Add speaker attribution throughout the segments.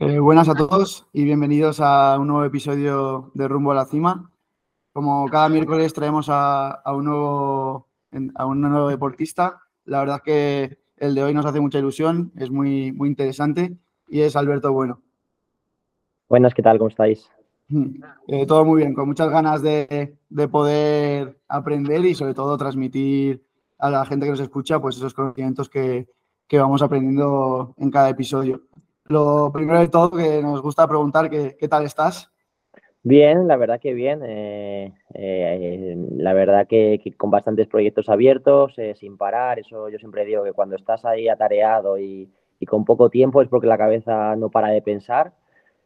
Speaker 1: Eh, buenas a todos y bienvenidos a un nuevo episodio de Rumbo a la Cima. Como cada miércoles traemos a, un, nuevo, a un nuevo deportista. La verdad es que el de hoy nos hace mucha ilusión, es muy, muy interesante y es Alberto Bueno.
Speaker 2: Buenas, ¿qué tal? ¿Cómo estáis?
Speaker 1: Eh, todo muy bien, con muchas ganas de, poder aprender y sobre todo transmitir a la gente que nos escucha pues esos conocimientos que, que vamos aprendiendo en cada episodio. Lo primero de todo que nos gusta preguntar, ¿qué, qué tal estás?
Speaker 2: Bien, la verdad que bien. Eh, eh, la verdad que, con bastantes proyectos abiertos, eh, sin parar. Eso yo siempre digo que cuando estás ahí atareado y, con poco tiempo es porque la cabeza no para de pensar.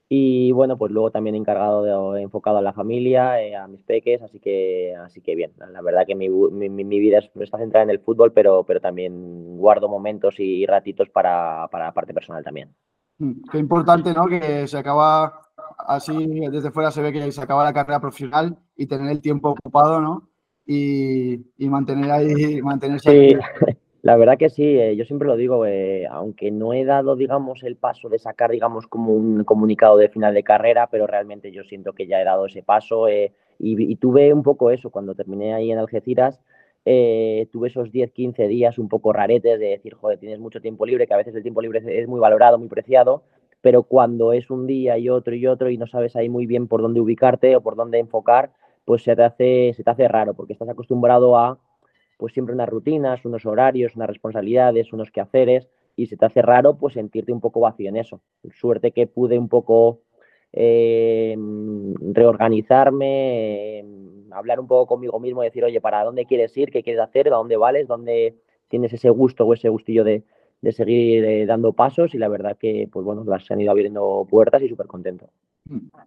Speaker 2: Y bueno, pues luego también encargado de, enfocado a la familia, a mis peques, así que, así que bien. La verdad que mi, mi, vida está centrada en el fútbol, pero, pero también guardo momentos y ratitos para, para la parte personal también.
Speaker 1: Mm, qué importante, ¿no? Que se acaba así, desde fuera se ve que se acaba la carrera profesional y tener el tiempo ocupado, ¿no? Y, mantener ahí, mantenerse.
Speaker 2: Sí, la verdad que sí, eh, yo siempre lo digo, eh, aunque no he dado, digamos, el paso de sacar, digamos, como un comunicado de final de carrera, pero realmente yo siento que ya he dado ese paso eh, y, y, tuve un poco eso cuando terminé ahí en Algeciras eh, tuve esos 10, 15 días un poco raretes de decir, joder, tienes mucho tiempo libre, que a veces el tiempo libre es muy valorado, muy preciado, pero cuando es un día y otro y otro y no sabes ahí muy bien por dónde ubicarte o por dónde enfocar, pues se te hace, se te hace raro, porque estás acostumbrado a pues siempre unas rutinas, unos horarios, unas responsabilidades, unos quehaceres, y se te hace raro pues sentirte un poco vacío en eso. Suerte que pude un poco eh, reorganizarme, hablar un poco conmigo mismo, decir, oye, ¿para dónde quieres ir? ¿Qué quieres hacer? ¿A dónde vales? ¿Dónde tienes ese gusto o ese gustillo de, seguir eh, dando pasos? Y la verdad que, pues bueno, las han ido abriendo puertas y súper contento.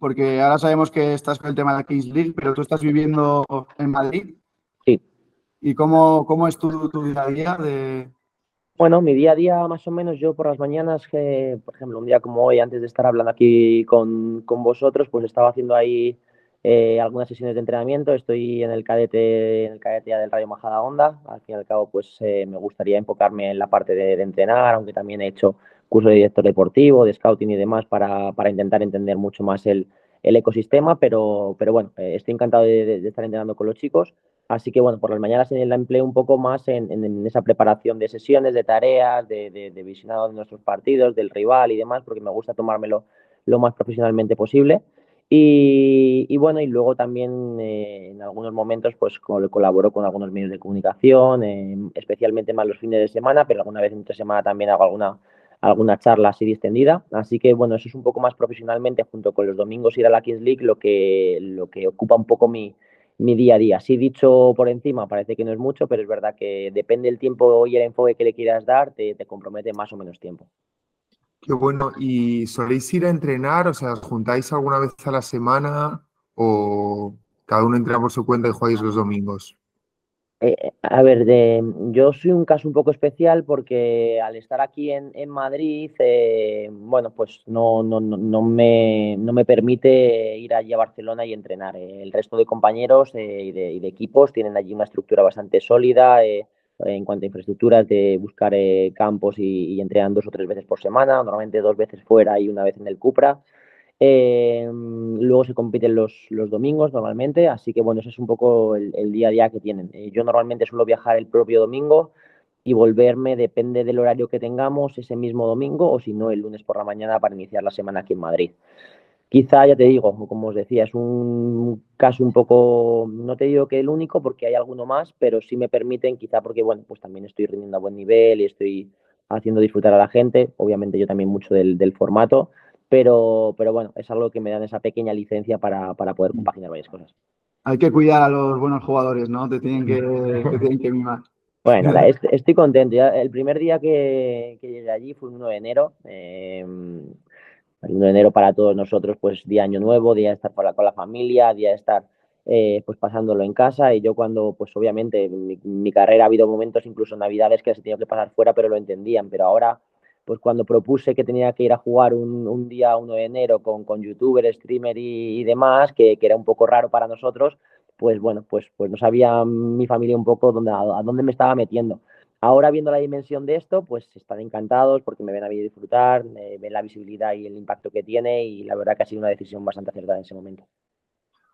Speaker 1: Porque ahora sabemos que estás con el tema de la Kings League, pero tú estás viviendo en Madrid.
Speaker 2: Sí.
Speaker 1: ¿Y cómo, cómo es tu, tu día a día de,
Speaker 2: bueno, mi día a día más o menos yo por las mañanas, que, por ejemplo, un día como hoy, antes de estar hablando aquí con, con vosotros, pues estaba haciendo ahí eh, algunas sesiones de entrenamiento. Estoy en el cadete, en el cadete del Radio Majada Onda. Al fin y al cabo, pues eh, me gustaría enfocarme en la parte de, entrenar, aunque también he hecho curso de director deportivo, de scouting y demás para, para intentar entender mucho más el, el ecosistema, pero, pero bueno, eh, estoy encantado de, de, estar entrenando con los chicos. Así que bueno, por las mañanas la empleo un poco más en, esa preparación de sesiones, de tareas, de, visionado de nuestros partidos, del rival y demás, porque me gusta tomármelo lo más profesionalmente posible. Y, bueno, y luego también eh, en algunos momentos pues colaboro con algunos medios de comunicación, especialmente más los fines de semana, pero alguna vez entre semana también hago alguna, alguna charla así distendida. Así que bueno, eso es un poco más profesionalmente junto con los domingos ir a la Kings League lo que, lo que ocupa un poco mi, mi día a día. Sí, dicho por encima, parece que no es mucho, pero es verdad que depende del tiempo y el enfoque que le quieras dar, te compromete más o menos tiempo.
Speaker 3: Qué bueno. ¿Y soléis ir a entrenar? O sea, ¿os juntáis alguna vez a la semana o cada uno entrena por su cuenta y jugáis los domingos?
Speaker 2: Eh, a ver, de, yo soy un caso un poco especial porque al estar aquí en, Madrid, eh, bueno, pues no, me, no me permite ir allí a Barcelona y entrenar. el resto de compañeros eh, y, de, y, de, equipos tienen allí una estructura bastante sólida en cuanto a infraestructuras de buscar campos y, y entrenan dos o tres veces por semana, normalmente dos veces fuera y una vez en el Cupra. Eh, luego se compiten los, los, domingos normalmente, así que bueno, ese es un poco el, día a día que tienen. Eh, yo normalmente suelo viajar el propio domingo y volverme, depende del horario que tengamos, ese mismo domingo o si no, el lunes por la mañana para iniciar la semana aquí en Madrid. Quizá, ya te digo, como os decía, es un caso un poco, no te digo que el único porque hay alguno más, pero sí me permiten, quizá porque, bueno, pues también estoy rindiendo a buen nivel y estoy haciendo disfrutar a la gente, obviamente yo también mucho del, del formato, pero, pero bueno, es algo que me dan esa pequeña licencia para, para poder compaginar varias cosas.
Speaker 1: Hay que cuidar a los buenos jugadores, ¿no? Te tienen que, te tienen que mimar.
Speaker 2: Bueno, estoy contento. el primer día que, que, llegué allí fue el 1 de enero. Eh, el 1 de enero para todos nosotros, pues día año nuevo, día de estar con la, familia, día de estar eh, pues pasándolo en casa. Y yo cuando, pues obviamente, en mi, carrera ha habido momentos, incluso navidades, que se tenido que pasar fuera, pero lo entendían. Pero ahora pues cuando propuse que tenía que ir a jugar un, día 1 de enero con, con youtuber, streamer y, demás, que, era un poco raro para nosotros, pues bueno, pues, pues no sabía mi familia un poco dónde, a, dónde me estaba metiendo. Ahora viendo la dimensión de esto, pues están encantados porque me ven a mí disfrutar, ven la visibilidad y el impacto que tiene y la verdad que ha sido una decisión bastante acertada en ese momento.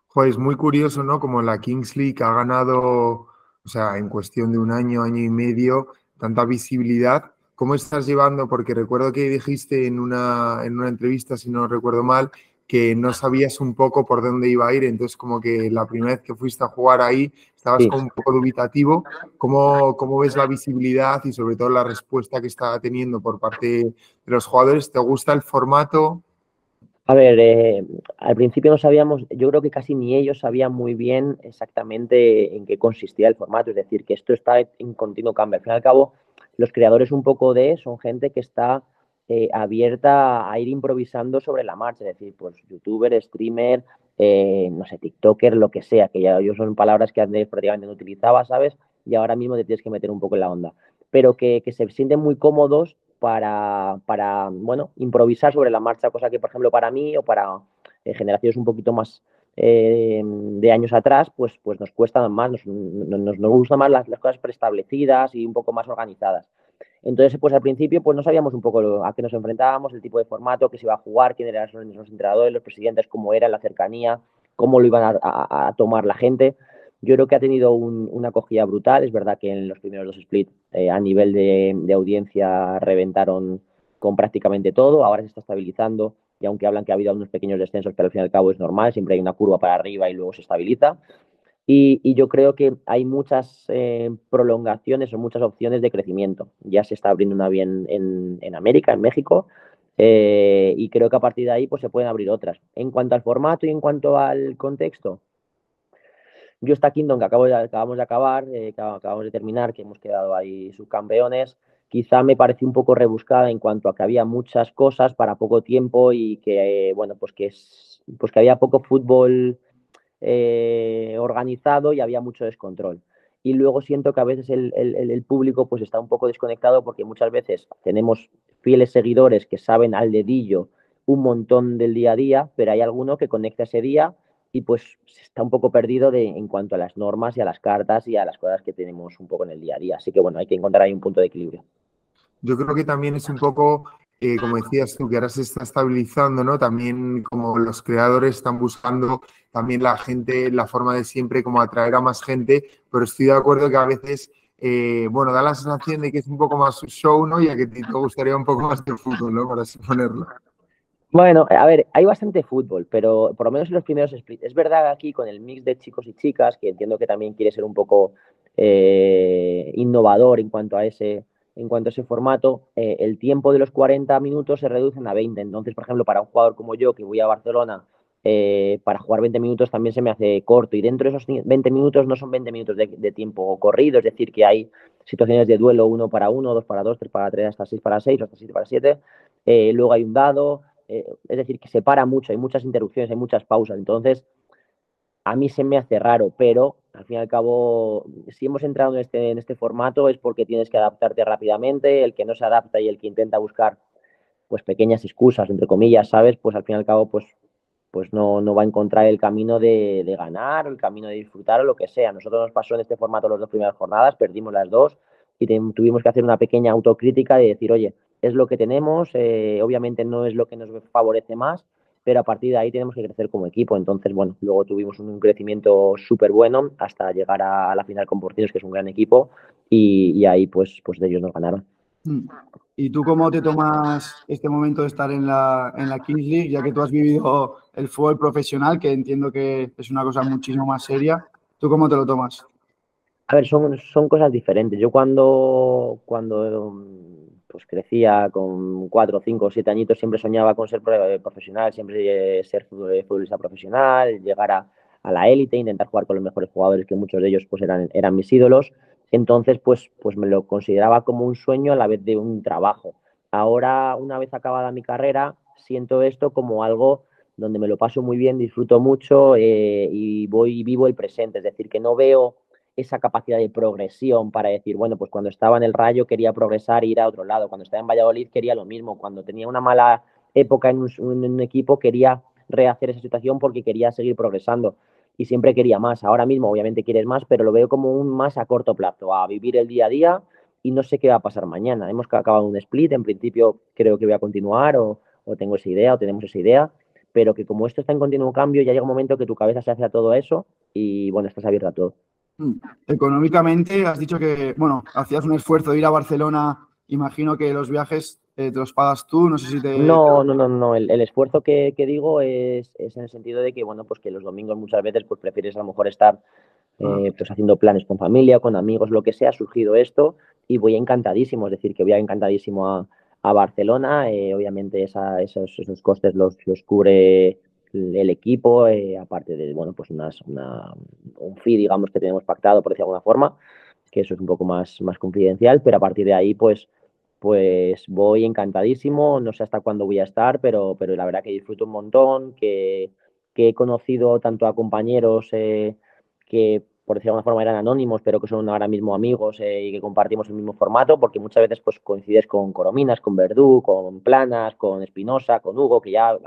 Speaker 3: Joder, es muy curioso, ¿no? Como la Kings League ha ganado, o sea, en cuestión de un año, año y medio, tanta visibilidad. ¿Cómo estás llevando? Porque recuerdo que dijiste en una, en una entrevista, si no recuerdo mal, que no sabías un poco por dónde iba a ir, entonces como que la primera vez que fuiste a jugar ahí estabas como un poco dubitativo. ¿Cómo, ¿Cómo, ves la visibilidad y sobre todo la respuesta que está teniendo por parte de los jugadores? ¿Te gusta el formato?
Speaker 2: A ver, eh, al principio no sabíamos, yo creo que casi ni ellos sabían muy bien exactamente en qué consistía el formato, es decir, que esto está en continuo cambio. Al fin y al cabo, los creadores un poco de son gente que está eh, abierta a ir improvisando sobre la marcha, es decir, pues youtuber, streamer, eh, no sé, tiktoker, lo que sea, que ya yo son palabras que antes prácticamente no utilizaba, ¿sabes? Y ahora mismo te tienes que meter un poco en la onda. Pero que, que se sienten muy cómodos para, para, bueno, improvisar sobre la marcha, cosa que, por ejemplo, para mí o para eh, generaciones un poquito más de años atrás, pues, pues nos cuesta más, nos, nos, nos gustan más las, las, cosas preestablecidas y un poco más organizadas. Entonces, pues al principio pues no sabíamos un poco a qué nos enfrentábamos, el tipo de formato, qué se iba a jugar, quién eran los entrenadores, los presidentes, cómo era la cercanía, cómo lo iban a, tomar la gente. Yo creo que ha tenido una acogida brutal. Es verdad que en los primeros dos splits eh, a nivel de, de, audiencia reventaron con prácticamente todo. Ahora se está estabilizando y aunque hablan que ha habido unos pequeños descensos, pero al fin y al cabo es normal. Siempre hay una curva para arriba y luego se estabiliza. Y, yo creo que hay muchas eh, prolongaciones o muchas opciones de crecimiento. Ya se está abriendo una bien en, en América, en México, eh, y creo que a partir de ahí pues, se pueden abrir otras. En cuanto al formato y en cuanto al contexto, yo esta Kingdom que acabo de, acabamos de acabar, eh, que acabamos de terminar, que hemos quedado ahí subcampeones, quizá me pareció un poco rebuscada en cuanto a que había muchas cosas para poco tiempo y que, bueno, pues que, es, pues que había poco fútbol eh, organizado y había mucho descontrol. Y luego siento que a veces el, público pues está un poco desconectado porque muchas veces tenemos fieles seguidores que saben al dedillo un montón del día a día, pero hay alguno que conecta ese día y pues está un poco perdido de, en cuanto a las normas y a las cartas y a las cosas que tenemos un poco en el día a día. Así que bueno, hay que encontrar ahí un punto de equilibrio.
Speaker 3: Yo creo que también es un poco como decías tú, que ahora se está estabilizando, ¿no? También como los creadores están buscando también la gente, la forma de siempre como atraer a más gente, pero estoy de acuerdo que a veces, eh, bueno, da la sensación de que es un poco más show, ¿no? Y a que te gustaría un poco más de fútbol, ¿no? Para así ponerlo.
Speaker 2: Bueno, a ver, hay bastante fútbol, pero por lo menos en los primeros splits. Es verdad aquí con el mix de chicos y chicas, que entiendo que también quiere ser un poco eh, innovador en cuanto a ese en cuanto a ese formato, eh, el tiempo de los 40 minutos se reduce a 20. Entonces, por ejemplo, para un jugador como yo que voy a Barcelona, eh, para jugar 20 minutos también se me hace corto. Y dentro de esos 20 minutos no son 20 minutos de, tiempo corrido, es decir, que hay situaciones de duelo uno para uno, dos para dos, tres para tres, hasta seis para seis, hasta siete para siete. Eh, luego hay un dado, es decir, que se para mucho, hay muchas interrupciones, hay muchas pausas. Entonces, a mí se me hace raro, pero al fin y al cabo, si hemos entrado en este, en este formato es porque tienes que adaptarte rápidamente, el que no se adapta y el que intenta buscar pues pequeñas excusas, entre comillas, ¿sabes? Pues al fin y al cabo, pues, pues no, no va a encontrar el camino de, de ganar, el camino de disfrutar o lo que sea. Nosotros nos pasó en este formato las dos primeras jornadas, perdimos las dos y tuvimos que hacer una pequeña autocrítica de decir, oye, es lo que tenemos, eh, obviamente no es lo que nos favorece más, pero a partir de ahí tenemos que crecer como equipo. Entonces, bueno, luego tuvimos un crecimiento súper bueno hasta llegar a la final con Portinos, que es un gran equipo, y, ahí pues, pues ellos nos ganaron.
Speaker 1: Mm. ¿Y tú cómo te tomas este momento de estar en la, en la Kings League, ya que tú has vivido el fútbol profesional, que entiendo que es una cosa muchísimo más seria? ¿Tú cómo te lo tomas?
Speaker 2: A ver, son, son cosas diferentes. Yo cuando, cuando pues crecía con cuatro, cinco, siete añitos, siempre soñaba con ser eh, profesional, siempre eh, ser futbolista profesional, llegar a, la élite, intentar jugar con los mejores jugadores, que muchos de ellos pues eran, eran mis ídolos. Entonces, pues, pues me lo consideraba como un sueño a la vez de un trabajo. Ahora, una vez acabada mi carrera, siento esto como algo donde me lo paso muy bien, disfruto mucho eh, y voy vivo el presente. Es decir, que no veo esa capacidad de progresión para decir, bueno, pues cuando estaba en el Rayo quería progresar e ir a otro lado, cuando estaba en Valladolid quería lo mismo, cuando tenía una mala época en un, equipo quería rehacer esa situación porque quería seguir progresando y siempre quería más. Ahora mismo obviamente quieres más, pero lo veo como un más a corto plazo, a vivir el día a día y no sé qué va a pasar mañana. Hemos acabado un split, en principio creo que voy a continuar o, o tengo esa idea o tenemos esa idea, pero que como esto está en continuo cambio, ya llega un momento que tu cabeza se hace a todo eso y bueno, estás abierto a todo.
Speaker 1: Económicamente, has dicho que, bueno, hacías un esfuerzo de ir a Barcelona, imagino que los viajes eh, te los pagas tú, no sé si te...
Speaker 2: No, no, no, no, el, esfuerzo que, digo es, es, en el sentido de que, bueno, pues que los domingos muchas veces pues prefieres a lo mejor estar ah. eh, pues haciendo planes con familia, con amigos, lo que sea, ha surgido esto y voy encantadísimo, es decir, que voy encantadísimo a, a Barcelona, eh, obviamente esos, esos, costes los, los cubre el equipo, aparte de, bueno, pues unas, una, un fee, digamos, que tenemos pactado, por decir de alguna forma, que eso es un poco más, más confidencial, pero a partir de ahí, pues, pues voy encantadísimo, no sé hasta cuándo voy a estar, pero, pero la verdad que disfruto un montón, que, que he conocido tanto a compañeros eh, que por decir de alguna forma eran anónimos, pero que son ahora mismo amigos eh, y que compartimos el mismo formato, porque muchas veces pues coincides con Corominas, con Verdú, con Planas, con Espinosa, con Hugo, que ya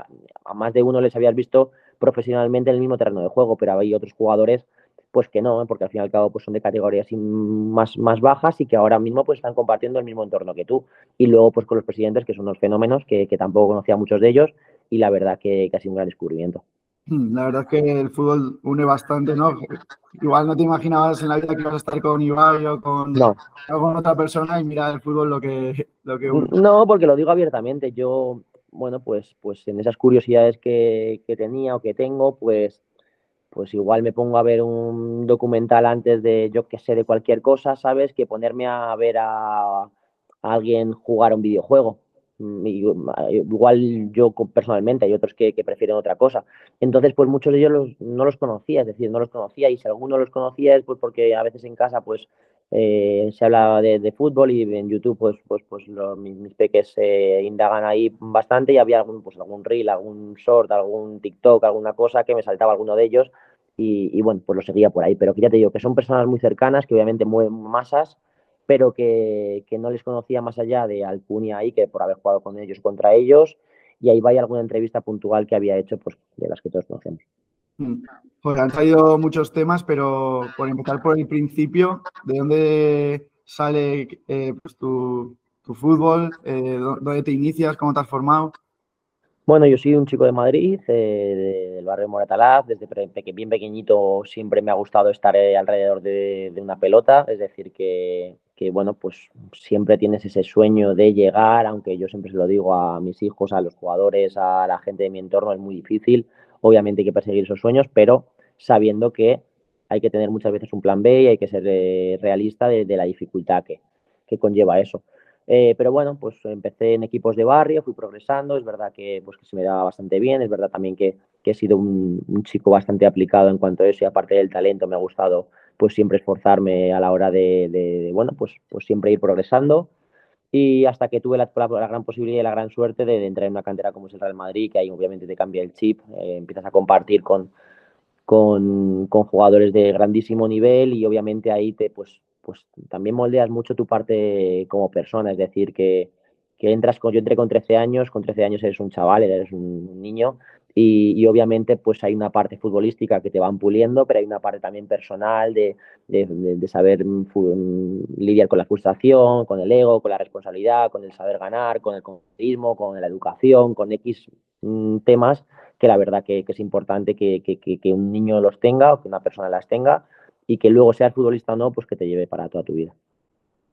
Speaker 2: a más de uno les habías visto profesionalmente en el mismo terreno de juego, pero hay otros jugadores pues que no, ¿eh? porque al fin y al cabo pues son de categorías más, más bajas y que ahora mismo pues están compartiendo el mismo entorno que tú. Y luego pues con los presidentes, que son unos fenómenos que, tampoco conocía a muchos de ellos y la verdad que, que ha sido un gran descubrimiento.
Speaker 1: Hmm, la verdad es que el fútbol une bastante, ¿no? Igual no te imaginabas en la vida que ibas a estar con Ibai o con, con otra persona y mirar el fútbol lo que, lo que une.
Speaker 2: No, porque lo digo abiertamente. Yo, bueno, pues, pues en esas curiosidades que, que tenía o que tengo, pues pues igual me pongo a ver un documental antes de, yo que sé, de cualquier cosa, ¿sabes? Que ponerme a ver a, alguien jugar un videojuego. Mm, igual yo personalmente, hay otros que, prefieren otra cosa. Entonces, pues muchos de ellos no los conocía, es decir, no los conocía y si alguno los conocía es pues porque a veces en casa pues eh, se habla de, fútbol y en YouTube pues, pues, pues mis, peques indagan ahí bastante y había algún, pues, algún reel, algún short, algún TikTok, alguna cosa que me saltaba alguno de ellos y, bueno, pues lo seguía por ahí. Pero que ya te digo, que son personas muy cercanas, que obviamente mueven masas, pero que, no les conocía más allá de Alcunia ahí, que por haber jugado con ellos contra ellos, y ahí va alguna entrevista puntual que había hecho, pues de las que todos conocemos.
Speaker 1: Mm. Pues han salido muchos temas, pero por empezar por el principio, ¿de dónde sale eh, pues tu, fútbol? Eh, ¿Dónde te inicias? ¿Cómo te has formado?
Speaker 2: Bueno, yo soy un chico de Madrid, eh, del barrio Moratalaz. Desde bien pequeñito siempre me ha gustado estar alrededor de, una pelota. Es decir, que, bueno, pues siempre tienes ese sueño de llegar, aunque yo siempre se lo digo a mis hijos, a los jugadores, a la gente de mi entorno, es muy difícil. Obviamente hay que perseguir esos sueños, pero sabiendo que hay que tener muchas veces un plan B y hay que ser eh, realista de, la dificultad que, que conlleva eso. Eh, pero bueno, pues empecé en equipos de barrio, fui progresando, es verdad que, pues, que se me daba bastante bien, es verdad también que, he sido un, chico bastante aplicado en cuanto a eso y aparte del talento me ha gustado pues siempre esforzarme a la hora de, bueno, pues, pues siempre ir progresando. Y hasta que tuve la, gran posibilidad y la gran suerte de, entrar en una cantera como es el Real Madrid, que ahí obviamente te cambia el chip, eh, empiezas a compartir con, con, con, jugadores de grandísimo nivel y obviamente ahí te, pues, pues también moldeas mucho tu parte como persona, es decir, que, entras con, yo entré con 13 años, con 13 años eres un chaval, eres un niño y, obviamente pues hay una parte futbolística que te van puliendo, pero hay una parte también personal de, saber mm, mm, lidiar con la frustración, con el ego, con la responsabilidad, con el saber ganar, con el consumismo, con la educación, con X mm, temas que la verdad que, es importante que, que, un niño los tenga o que una persona las tenga y que luego seas futbolista o no, pues que te lleve para toda tu vida.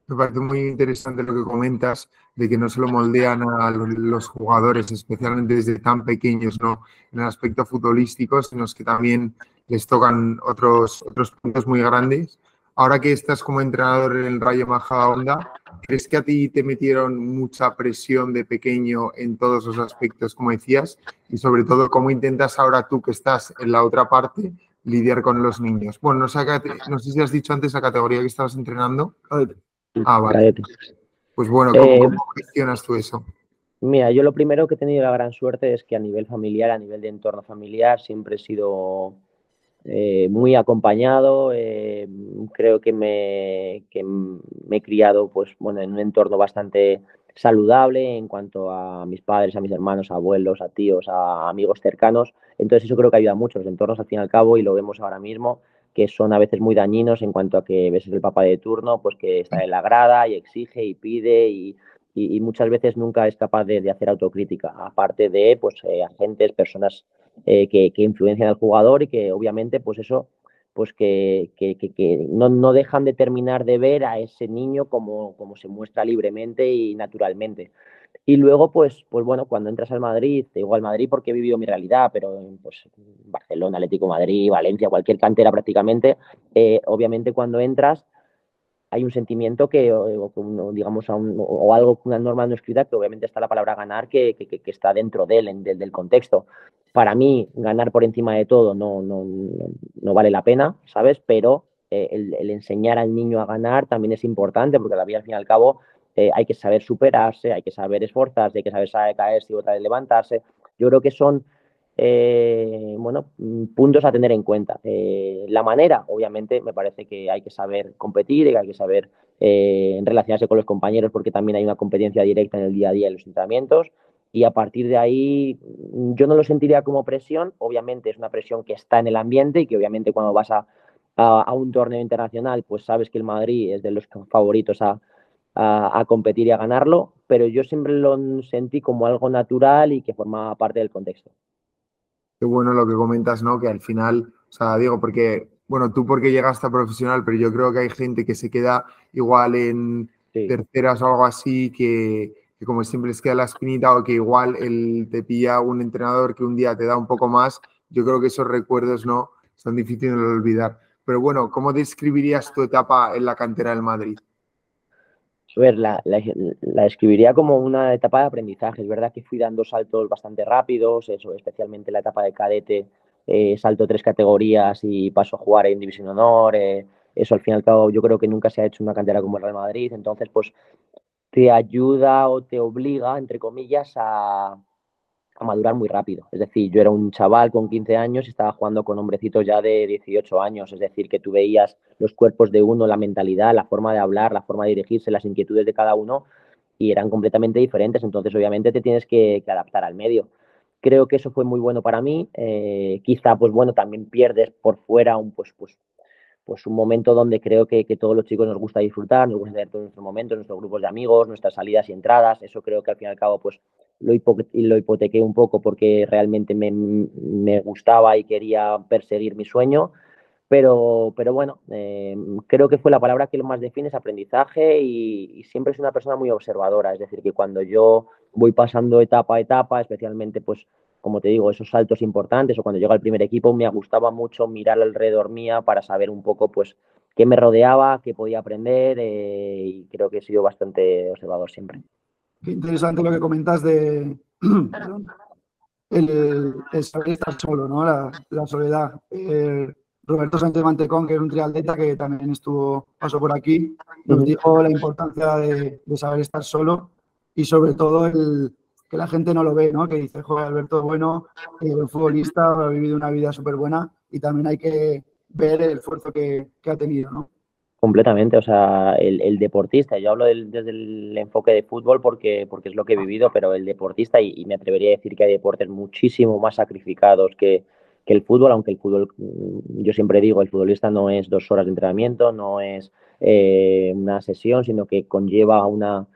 Speaker 3: Me parece muy interesante lo que comentas de que no se lo moldean a los jugadores, especialmente desde tan pequeños, ¿no? En el aspecto futbolístico, sino que también les tocan otros, otros puntos muy grandes. Ahora que estás como entrenador en el Rayo Majadahonda, ¿crees que a ti te metieron mucha presión de pequeño en todos los aspectos, como decías? Y sobre todo, ¿cómo intentas ahora tú que estás en la otra parte lidiar con los niños? Bueno, no sé, no sé si has dicho antes la categoría que estabas entrenando. Ah, vale. Pues bueno, eh, ¿cómo, gestionas tú eso?
Speaker 2: Mira, yo lo primero que he tenido la gran suerte es que a nivel familiar, a nivel de entorno familiar, siempre he sido eh, muy acompañado. Eh, creo que me, que me he criado pues, bueno, en un entorno bastante saludable en cuanto a mis padres, a mis hermanos, a abuelos, a tíos, a amigos cercanos. Entonces eso creo que ayuda mucho. Los entornos al fin y al cabo, y lo vemos ahora mismo, que son a veces muy dañinos en cuanto a que ves el papá de turno, pues que está en la grada y exige y pide y, muchas veces nunca es capaz de, hacer autocrítica, aparte de pues eh, agentes, personas eh, que, influencian al jugador y que obviamente pues eso pues que, no, no, dejan de terminar de ver a ese niño como, como se muestra libremente y naturalmente. Y luego, pues, pues bueno, cuando entras al Madrid, te digo al Madrid porque he vivido mi realidad, pero pues Barcelona, Atlético Madrid, Valencia, cualquier cantera prácticamente, eh, obviamente cuando entras hay un sentimiento que, o, digamos, o algo, una norma no escrita, que obviamente está la palabra ganar, que, que, está dentro de él, del contexto. Para mí, ganar por encima de todo no, no, no vale la pena, ¿sabes? Pero eh, el, enseñar al niño a ganar también es importante, porque la vida, al fin y al cabo, eh, hay que saber superarse, hay que saber esforzarse, hay que saber caerse y otra vez levantarse. Yo creo que son eh, bueno, mm, puntos a tener en cuenta. Eh, la manera, obviamente, me parece que hay que saber competir, que hay que saber relacionarse con los compañeros porque también hay una competencia directa en el día a día en los entrenamientos. Y a partir de ahí, mm, yo no lo sentiría como presión. Obviamente es una presión que está en el ambiente y que obviamente cuando vas a, a un torneo internacional, pues sabes que el Madrid es de los favoritos a, a, competir y a ganarlo, pero yo siempre lo sentí como algo natural y que formaba parte del contexto.
Speaker 3: Qué bueno lo que comentas, ¿no? Que al final, o sea, digo, porque, bueno, tú porque llegaste a profesional, pero yo creo que hay gente que se queda igual en terceras o algo así, que, como siempre les queda la espinita o que igual el, te pilla un entrenador que un día te da un poco más, yo creo que esos recuerdos, ¿no? Son difíciles de olvidar. Pero bueno, ¿cómo describirías tu etapa en la cantera del Madrid?
Speaker 2: A ver, la, la, como una etapa de aprendizaje. Es verdad que fui dando saltos bastante rápidos, eso, especialmente la etapa de cadete, eh, salto tres categorías y paso a jugar en División Honor. Eh, eso al fin y al cabo yo creo que nunca se ha hecho una cantera como el Real Madrid. Entonces, pues te ayuda o te obliga, entre comillas, a, a madurar muy rápido. Es decir, yo era un chaval con 15 años y estaba jugando con hombrecitos ya de 18 años. Es decir, que tú veías los cuerpos de uno, la mentalidad, la forma de hablar, la forma de dirigirse, las inquietudes de cada uno y eran completamente diferentes. Entonces, obviamente, te tienes que, adaptar al medio. Creo que eso fue muy bueno para mí. Eh, quizá, pues bueno, también pierdes por fuera un, pues, pues, pues un momento donde creo que, que, todos los chicos nos gusta disfrutar, nos gusta tener todos nuestros momentos, nuestros grupos de amigos, nuestras salidas y entradas. Eso creo que al fin y al cabo, pues lo, lo hipotequé un poco porque realmente me, me, gustaba y quería perseguir mi sueño. Pero, pero bueno, eh, creo que fue la palabra que lo más define es aprendizaje y, siempre es una persona muy observadora. Es decir, que cuando yo voy pasando etapa a etapa, especialmente pues como te digo, esos saltos importantes o cuando llega al primer equipo, me gustaba mucho mirar alrededor mía para saber un poco pues qué me rodeaba, qué podía aprender eh, y creo que he sido bastante observador siempre.
Speaker 1: Qué interesante lo que comentas de el, saber estar solo, ¿no? La, soledad. Eh, Roberto Sánchez Mantecón, que es un triatleta que también estuvo, pasó por aquí, nos dijo la importancia de, saber estar solo y sobre todo el, que la gente no lo ve, ¿no? Que dice, joder, Alberto, bueno, eh, el futbolista, ha vivido una vida súper buena y también hay que ver el esfuerzo que, que ha tenido, ¿no?
Speaker 2: Completamente, o sea, el, deportista, yo hablo desde el enfoque de fútbol porque, porque es lo que he vivido, pero el deportista, y, me atrevería a decir que hay deportes muchísimo más sacrificados que, el fútbol, aunque el fútbol, mm, yo siempre digo, el futbolista no es dos horas de entrenamiento, no es eh, una sesión, sino que conlleva una,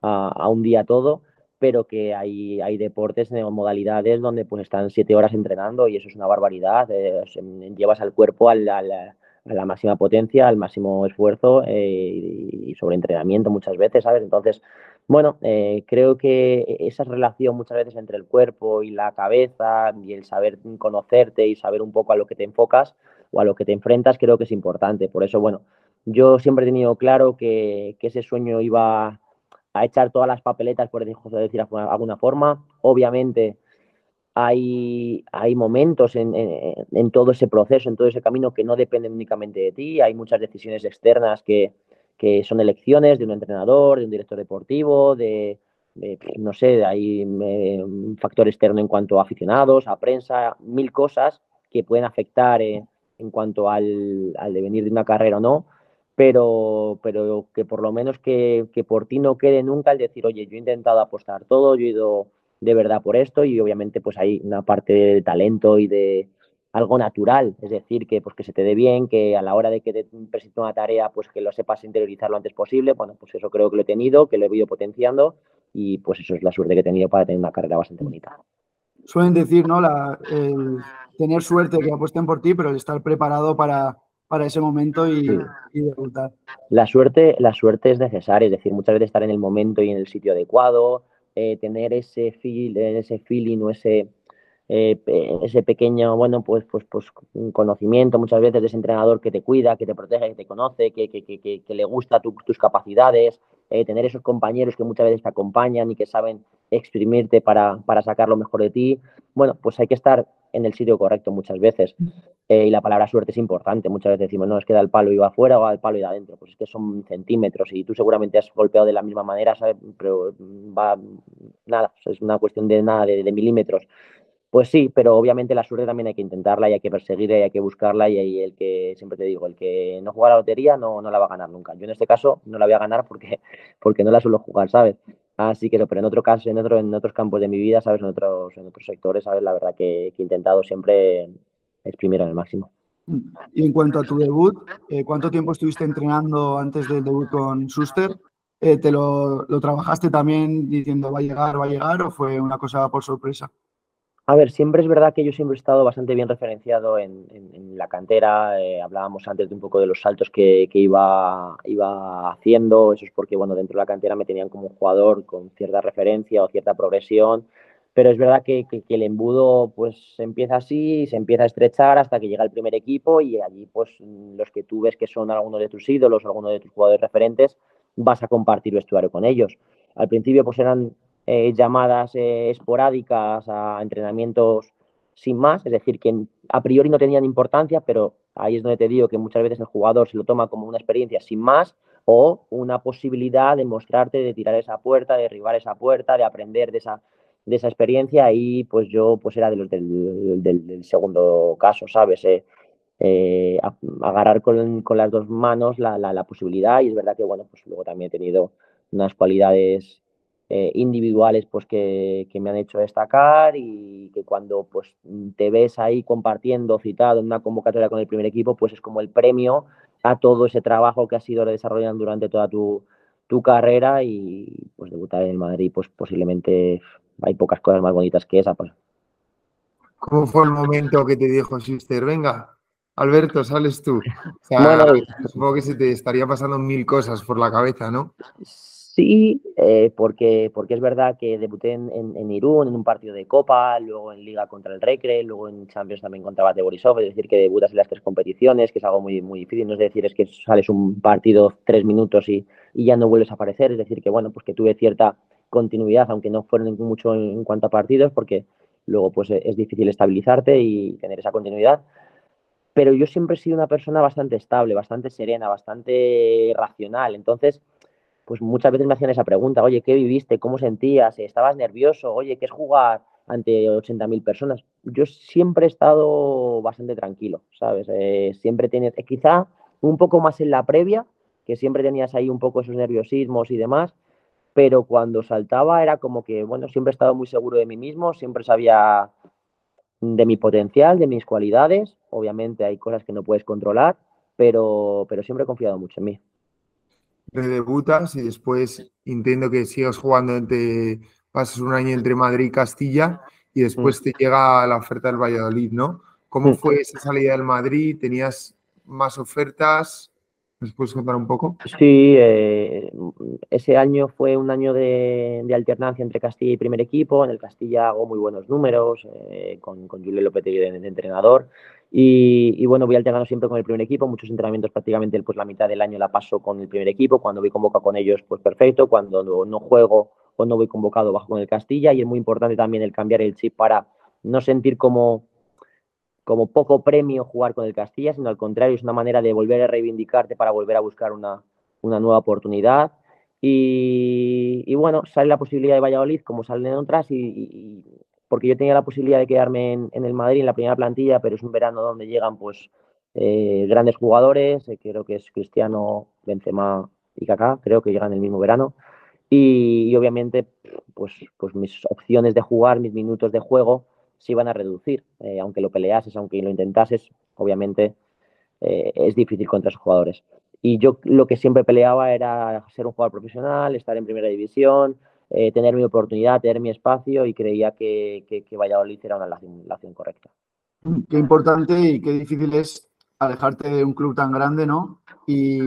Speaker 2: a, un día todo, pero que hay, hay deportes, modalidades donde pues están siete horas entrenando y eso es una barbaridad, eh, llevas al cuerpo al a la máxima potencia, al máximo esfuerzo eh, y sobre entrenamiento muchas veces, ¿sabes? Entonces, bueno, eh, creo que esa relación muchas veces entre el cuerpo y la cabeza y el saber conocerte y saber un poco a lo que te enfocas o a lo que te enfrentas, creo que es importante. Por eso, bueno, yo siempre he tenido claro que, que ese sueño iba a echar todas las papeletas, por decir de alguna forma. Obviamente, hay, hay momentos en, en, todo ese proceso, en todo ese camino que no dependen únicamente de ti, hay muchas decisiones externas que, que son elecciones de un entrenador, de un director deportivo, de, no sé, hay eh, un factor externo en cuanto a aficionados, a prensa, mil cosas que pueden afectar en cuanto al, al, devenir de una carrera o no, pero, pero que por lo menos que, que por ti no quede nunca el decir, oye, yo he intentado apostar todo, yo he ido de verdad por esto y obviamente pues hay una parte de talento y de, algo natural, es decir, que, pues, que se te dé bien, que a la hora de que te presente una tarea, pues que lo sepas interiorizar lo antes posible. Bueno, pues eso creo que lo he tenido, que lo he ido potenciando y pues eso es la suerte que he tenido para tener una carrera bastante bonita.
Speaker 1: Suelen decir, ¿no? La, el tener suerte que apuesten por ti, pero el estar preparado para, para ese momento y, debutar.
Speaker 2: La suerte, la suerte es necesaria, es decir, muchas veces estar en el momento y en el sitio adecuado, eh, tener ese, feel, ese feeling o ese, eh, ese pequeño, bueno, pues, pues, pues conocimiento muchas veces de ese entrenador que te cuida, que te protege, que te conoce, que, que, que, que le gusta tus capacidades, eh, tener esos compañeros que muchas veces te acompañan y que saben exprimirte para, para, sacar lo mejor de ti. Bueno, pues hay que estar en el sitio correcto muchas veces. Eh, y la palabra suerte es importante. Muchas veces decimos, no, es que da el palo y va afuera o da el palo y da adentro. Pues es que son centímetros y tú seguramente has golpeado de la misma manera, ¿sabes? Pero va, nada, es una cuestión de nada, de milímetros. Pues sí, pero obviamente la suerte también hay que intentarla y hay que perseguirla y hay que buscarla y, el que, siempre te digo, el que no juega la lotería no, no la va a ganar nunca. Yo en este caso no la voy a ganar porque, porque no la suelo jugar, ¿sabes? Así que, pero en otro caso, en, otro, en otros campos de mi vida, ¿sabes? En otros, en otros sectores, ¿sabes? La verdad que, he intentado siempre exprimir al máximo.
Speaker 1: Y en cuanto a tu debut, eh, ¿cuánto tiempo estuviste entrenando antes del debut con Schuster? Eh, ¿Te lo, lo trabajaste también diciendo va a llegar, va a llegar o fue una cosa por sorpresa?
Speaker 2: A ver, siempre es verdad que yo siempre he estado bastante bien referenciado en, la cantera. Eh, hablábamos antes de un poco de los saltos que, iba, haciendo. Eso es porque, bueno, dentro de la cantera me tenían como un jugador con cierta referencia o cierta progresión. Pero es verdad que, el embudo pues empieza así, se empieza a estrechar hasta que llega el primer equipo y allí pues los que tú ves que son algunos de tus ídolos algunos de tus jugadores referentes, vas a compartir vestuario con ellos. Al principio pues eran eh, llamadas eh, esporádicas a entrenamientos sin más, es decir, que a priori no tenían importancia, pero ahí es donde te digo que muchas veces el jugador se lo toma como una experiencia sin más o una posibilidad de mostrarte, de tirar esa puerta, de derribar esa puerta, de aprender de esa, de esa experiencia y pues yo pues era de los del, segundo caso, ¿sabes? Eh, agarrar con, con, las dos manos la, la, la, posibilidad y es verdad que bueno, pues luego también he tenido unas cualidades eh, individuales pues que, me han hecho destacar y que cuando pues te ves ahí compartiendo, citado en una convocatoria con el primer equipo, pues es como el premio a todo ese trabajo que has ido desarrollando durante toda tu, carrera y pues debutar en Madrid pues posiblemente hay pocas cosas más bonitas que esa. Pues.
Speaker 3: ¿Cómo fue el momento que te dijo Sister, venga, Alberto, sales tú? supongo que se te estaría pasando mil cosas por la cabeza, ¿no?
Speaker 2: Sí, eh, porque, porque es verdad que debuté en, en, Irún en un partido de Copa, luego en Liga contra el Recre, luego en Champions también contra Bate Borisov, es decir, que debutas en las tres competiciones, que es algo muy, muy difícil, no es decir, es que sales un partido tres minutos y, y ya no vuelves a aparecer, es decir, que bueno, pues que tuve cierta continuidad, aunque no fueron mucho en, cuanto a partidos, porque luego pues es difícil estabilizarte y tener esa continuidad. Pero yo siempre he sido una persona bastante estable, bastante serena, bastante racional, entonces pues muchas veces me hacían esa pregunta, oye, ¿qué viviste? ¿Cómo sentías? ¿Estabas nervioso? Oye, ¿qué es jugar ante 80.000 personas? Yo siempre he estado bastante tranquilo, ¿sabes? Eh, siempre tienes, eh, quizá un poco más en la previa, que siempre tenías ahí un poco esos nerviosismos y demás, pero cuando saltaba era como que, bueno, siempre he estado muy seguro de mí mismo, siempre sabía de mi potencial, de mis cualidades, obviamente hay cosas que no puedes controlar, pero, pero siempre he confiado mucho en mí
Speaker 3: debutas y después intento que sigas jugando, entre, pasas un año entre Madrid y Castilla y después mm. te llega la oferta del Valladolid, ¿no? ¿Cómo mm. fue esa salida del Madrid? ¿Tenías más ofertas? ¿Me puedes contar un poco?
Speaker 2: Sí, eh, ese año fue un año de, alternancia entre Castilla y primer equipo. En el Castilla hago muy buenos números, eh, con, con Julio Lopetegui de, de entrenador. Y, bueno, voy alternando siempre con el primer equipo, muchos entrenamientos prácticamente pues la mitad del año la paso con el primer equipo, cuando voy convocado con ellos pues perfecto, cuando no, juego o no voy convocado bajo con el Castilla. Y es muy importante también el cambiar el chip para no sentir como, como poco premio jugar con el Castilla, sino al contrario, es una manera de volver a reivindicarte para volver a buscar una, nueva oportunidad. Y, bueno, sale la posibilidad de Valladolid como salen otras y, porque yo tenía la posibilidad de quedarme en, el Madrid en la primera plantilla, pero es un verano donde llegan pues eh, grandes jugadores, eh, creo que es Cristiano, Benzema y Kaká, creo que llegan el mismo verano. Y, obviamente, pues, pues mis opciones de jugar, mis minutos de juego se iban a reducir. Eh, aunque lo peleases, aunque lo intentases, obviamente eh, es difícil contra esos jugadores. Y yo lo que siempre peleaba era ser un jugador profesional, estar en primera división, eh, tener mi oportunidad, tener mi espacio y creía que, que, que Valladolid era una la acción correcta.
Speaker 1: Qué importante y qué difícil es alejarte de un club tan grande, ¿no? Y,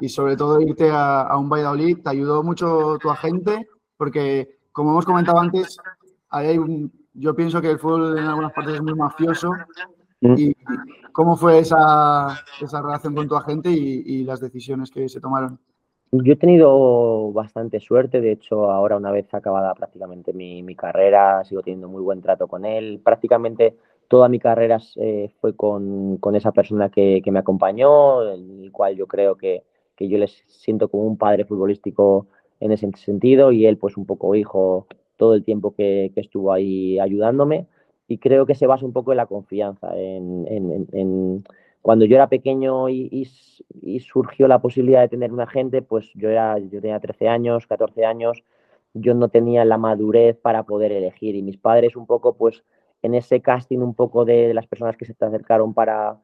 Speaker 1: y sobre todo irte a, a, un Valladolid. ¿Te ayudó mucho tu agente? Porque, como hemos comentado antes, hay un, yo pienso que el fútbol en algunas partes es muy mafioso. Mm. ¿Y cómo fue esa, esa relación con tu agente y, y, las decisiones que se tomaron?
Speaker 2: Yo he tenido bastante suerte, de hecho ahora una vez acabada prácticamente mi, mi carrera, sigo teniendo muy buen trato con él. Prácticamente toda mi carrera eh, fue con, con, esa persona que, que, me acompañó, el cual yo creo que, que yo les siento como un padre futbolístico en ese sentido y él pues un poco hijo todo el tiempo que, que, estuvo ahí ayudándome y creo que se basa un poco en la confianza. En, en, en cuando yo era pequeño y, surgió la posibilidad de tener un agente, pues yo, era, yo tenía 13 años, 14 años, yo no tenía la madurez para poder elegir. Y mis padres un poco pues en ese casting un poco de, de las personas que se te acercaron para,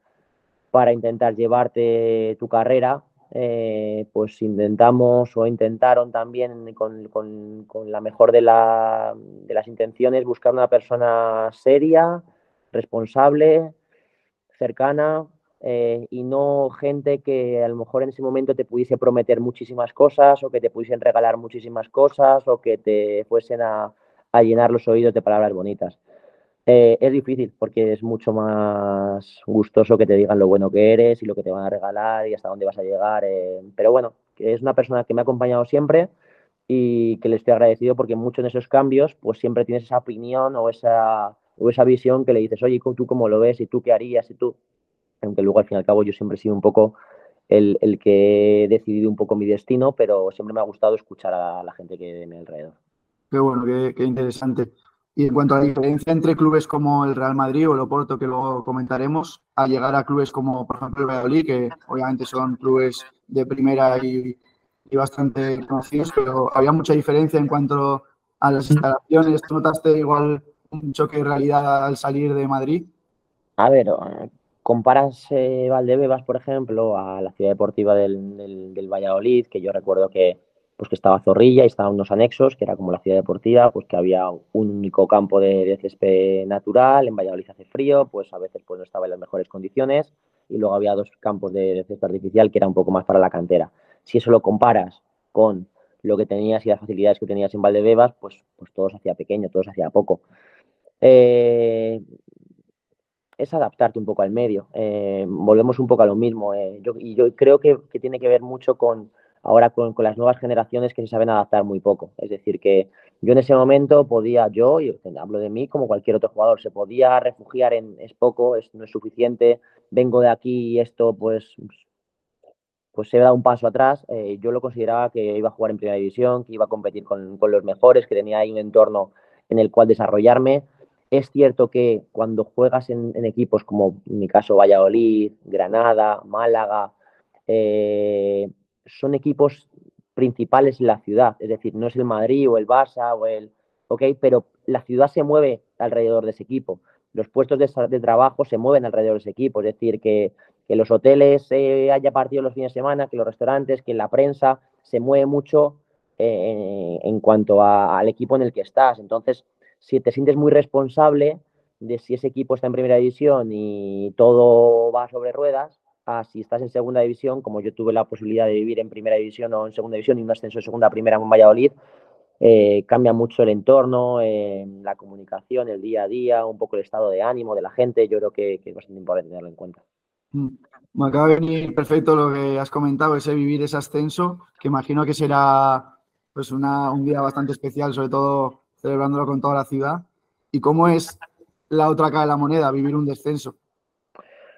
Speaker 2: para intentar llevarte tu carrera, eh, pues intentamos o intentaron también con, con, la mejor de, de, las intenciones buscar una persona seria, responsable, cercana eh, y no gente que a lo mejor en ese momento te pudiese prometer muchísimas cosas o que te pudiesen regalar muchísimas cosas o que te fuesen a, a llenar los oídos de palabras bonitas. Eh, es difícil porque es mucho más gustoso que te digan lo bueno que eres y lo que te van a regalar y hasta dónde vas a llegar. Eh, pero bueno, es una persona que me ha acompañado siempre y que le estoy agradecido porque muchos de esos cambios pues siempre tienes esa opinión o esa, o esa visión que le dices, oye, ¿tú cómo lo ves? ¿Y tú qué harías? ¿Y tú? Aunque luego al fin y al cabo yo siempre he sido un poco el, el que he decidido un poco mi destino, pero siempre me ha gustado escuchar a la gente que de mi alrededor.
Speaker 1: Qué bueno, qué, qué interesante. Y en cuanto a la diferencia entre clubes como el Real Madrid o el Oporto, que luego comentaremos, a llegar a clubes como, por ejemplo, el Valladolid, que obviamente son clubes de primera y, y, bastante conocidos, pero había mucha diferencia en cuanto a las instalaciones. ¿Tú notaste igual un choque de realidad al salir de Madrid?
Speaker 2: A ver, comparas eh, Valdebebas, por ejemplo, a la ciudad deportiva del, Valladolid, que yo recuerdo que pues que estaba Zorrilla y estaban unos anexos, que era como la ciudad deportiva, pues que había un único campo de, de, césped natural, en Valladolid hace frío, pues a veces pues no estaba en las mejores condiciones, y luego había dos campos de, de césped artificial que era un poco más para la cantera. Si eso lo comparas con lo que tenías y las facilidades que tenías en Valdebebas, pues, pues todo se hacía pequeño, todo se hacía poco. Eh, es adaptarte un poco al medio. Eh, volvemos un poco a lo mismo. Eh, yo, y yo creo que, que tiene que ver mucho con ahora con, las nuevas generaciones que se saben adaptar muy poco. Es decir, que yo en ese momento podía, yo, y hablo de mí como cualquier otro jugador, se podía refugiar en es poco, es, no es suficiente, vengo de aquí y esto pues, pues se da un paso atrás. Eh, yo lo consideraba que iba a jugar en primera división, que iba a competir con, con los mejores, que tenía ahí un entorno en el cual desarrollarme. Es cierto que cuando juegas en, equipos como en mi caso Valladolid, Granada, Málaga, eh, son equipos principales en la ciudad, es decir, no es el Madrid o el Barça o el, ok, pero la ciudad se mueve alrededor de ese equipo, los puestos de, trabajo se mueven alrededor de ese equipo, es decir, que, los hoteles eh, haya partidos los fines de semana, que los restaurantes, que la prensa se mueve mucho eh, en cuanto al equipo en el que estás, entonces, si te sientes muy responsable de si ese equipo está en primera división y todo va sobre ruedas, a si estás en segunda división, como yo tuve la posibilidad de vivir en primera división o en segunda división y un ascenso de segunda a primera en Valladolid, eh, cambia mucho el entorno, eh, la comunicación, el día a día, un poco el estado de ánimo de la gente. Yo creo que, es bastante importante tenerlo en cuenta.
Speaker 1: Mm, me acaba de venir perfecto lo que has comentado, ese vivir ese ascenso, que imagino que será pues una, un día bastante especial, sobre todo celebrándolo con toda la ciudad. ¿Y cómo es la otra cara de la moneda, vivir un descenso?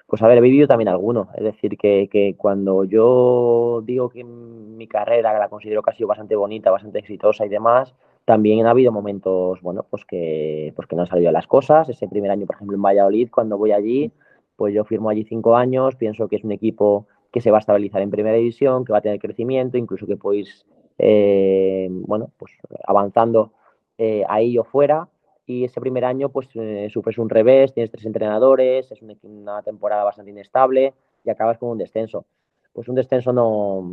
Speaker 2: Pues haber vivido también alguno. Es decir, que, que, cuando yo digo que mi carrera la considero que ha sido bastante bonita, bastante exitosa y demás, también ha habido momentos, bueno, pues que, pues que no han salido las cosas. Ese primer año, por ejemplo, en Valladolid, cuando voy allí, pues yo firmo allí cinco años, pienso que es un equipo que se va a estabilizar en primera división, que va a tener crecimiento, incluso que podéis, eh, bueno, pues avanzando eh, ahí o fuera y ese primer año pues eh, sufres un revés, tienes tres entrenadores, es una temporada bastante inestable y acabas con un descenso. Pues un descenso no,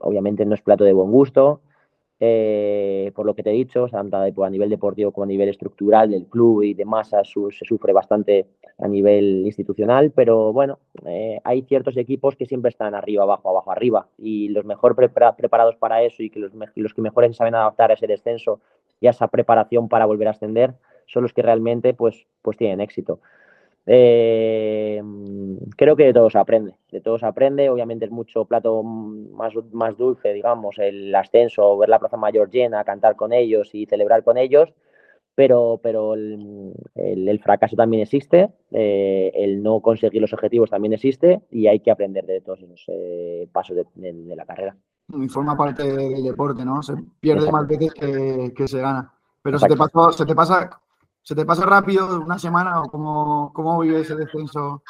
Speaker 2: obviamente no es plato de buen gusto, eh, por lo que te he dicho, tanto a nivel deportivo como a nivel estructural del club y de masa se sufre bastante a nivel institucional, pero bueno, eh, hay ciertos equipos que siempre están arriba, abajo, abajo, arriba, y los mejor preparados para eso y que los, los que mejor saben adaptar a ese descenso y a esa preparación para volver a ascender son los que realmente pues, pues tienen éxito. Eh, creo que de todo se aprende, de todo se aprende, obviamente es mucho plato más, más dulce, digamos, el ascenso, ver la Plaza Mayor llena, cantar con ellos y celebrar con ellos, pero, pero el, el, fracaso también existe, eh, el no conseguir los objetivos también existe y hay que aprender de todos esos eh, pasos de, de, la carrera.
Speaker 1: Y forma parte del deporte, ¿no? Se pierde más veces que, que se gana. Pero se te, pasó, se te pasa ¿Se te pasa rápido una semana o cómo, cómo vives el descenso?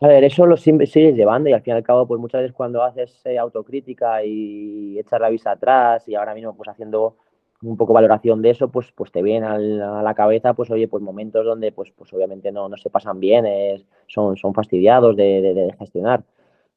Speaker 2: A ver, eso lo sigues llevando y al fin y al cabo, pues muchas veces cuando haces eh, autocrítica y echas la vista atrás y ahora mismo pues haciendo un poco valoración de eso, pues, pues te vienen a la cabeza, pues oye, pues momentos donde pues, pues obviamente no, no se pasan bien, son, son fastidiados de, de, gestionar.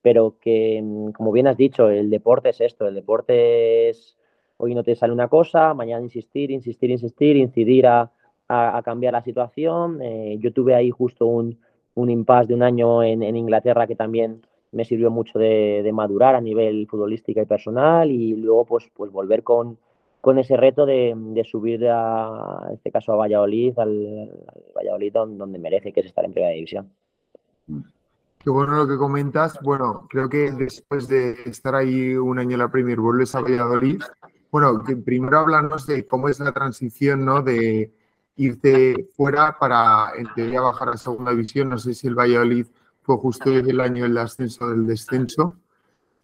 Speaker 2: Pero que, mm, como bien has dicho, el deporte es esto, el deporte es, hoy no te sale una cosa, mañana insistir, insistir, insistir, incidir a, a, cambiar la situación. Eh, yo tuve ahí justo un, un impasse de un año en, Inglaterra que también me sirvió mucho de, madurar a nivel futbolística y personal y luego pues, pues volver con, con ese reto de, subir a, este caso a Valladolid, al, Valladolid donde, merece, que es estar en primera división.
Speaker 3: Qué bueno lo que comentas. Bueno, creo que después de estar ahí un año en la Premier, vuelves a Valladolid. Bueno, primero háblanos de cómo es la transición, ¿no? De, irte fuera para, en teoría, bajar a segunda división. No sé si el Valladolid fue justo el año del ascenso del descenso.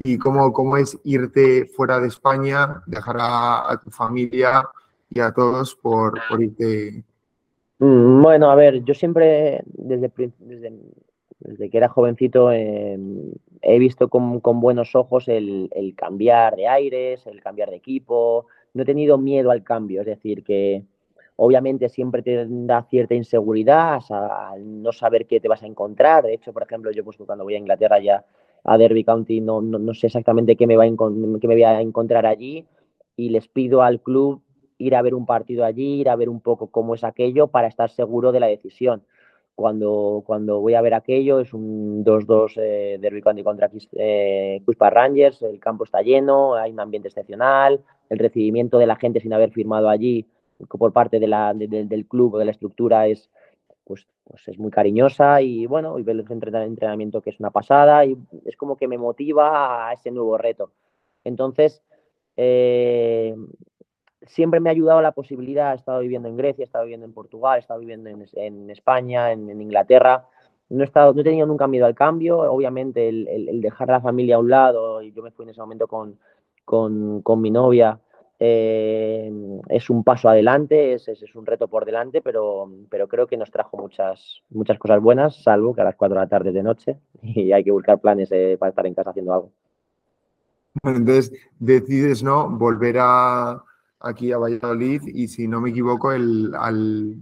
Speaker 3: ¿Y cómo, cómo es irte fuera de España, dejar a, tu familia y a todos por, por irte?
Speaker 2: Mm, bueno, a ver, yo siempre, desde, desde, desde que era jovencito, em, he visto con, con buenos ojos el, el, cambiar de aires, el cambiar de equipo. No he tenido miedo al cambio, es decir, que, Obviamente siempre te da cierta inseguridad al no saber qué te vas a encontrar. De hecho, por ejemplo, yo pues cuando voy a Inglaterra ya a Derby County no, no, sé exactamente qué me, va a voy a encontrar allí y les pido al club ir a ver un partido allí, ir a ver un poco cómo es aquello para estar seguro de la decisión. Cuando, cuando voy a ver aquello es un 2-2 eh, Derby County contra eh, Rangers, el campo está lleno, hay un ambiente excepcional, el recibimiento de la gente sin haber firmado allí por parte de la, del club, de la estructura, es, pues, pues, es muy cariñosa y bueno, y ver el entrenamiento que es una pasada y es como que me motiva a ese nuevo reto. Entonces, eh, siempre me ha ayudado la posibilidad, he estado viviendo en Grecia, he estado viviendo en Portugal, he estado viviendo en, España, en, Inglaterra. No he, estado, no he tenido nunca miedo al cambio, obviamente el, el, dejar la familia a un lado, y yo me fui en ese momento con, con, con mi novia, eh, es un paso adelante, es, es, un reto por delante, pero, pero creo que nos trajo muchas, muchas cosas buenas, salvo que a las 4 de la tarde de noche y hay que buscar planes eh, para estar en casa haciendo algo.
Speaker 3: Entonces decides no volver a, aquí a Valladolid y si no me equivoco, el, al,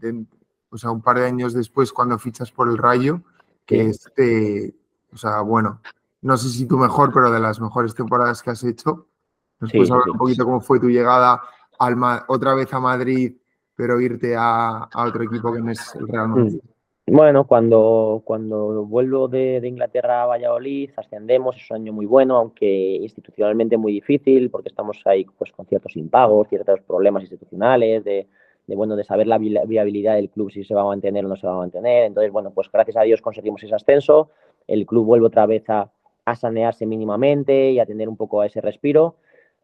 Speaker 3: o sea, un par de años después cuando fichas por el Rayo, que es o sea, bueno, no sé si tú mejor, pero de las mejores temporadas que has hecho. ¿Nos puedes hablar un poquito cómo fue tu llegada al, otra vez a Madrid, pero irte a, otro equipo que no es el Real Madrid?
Speaker 2: Mm. Bueno, cuando, cuando vuelvo de, Inglaterra a Valladolid, ascendemos, es un año muy bueno, aunque institucionalmente muy difícil, porque estamos ahí pues, con ciertos impagos, ciertos problemas institucionales, de, de, bueno, de saber la viabilidad del club, si se va a mantener o no se va a mantener. Entonces, bueno, pues gracias a Dios conseguimos ese ascenso, el club vuelve otra vez a, a sanearse mínimamente y a tener un poco ese respiro.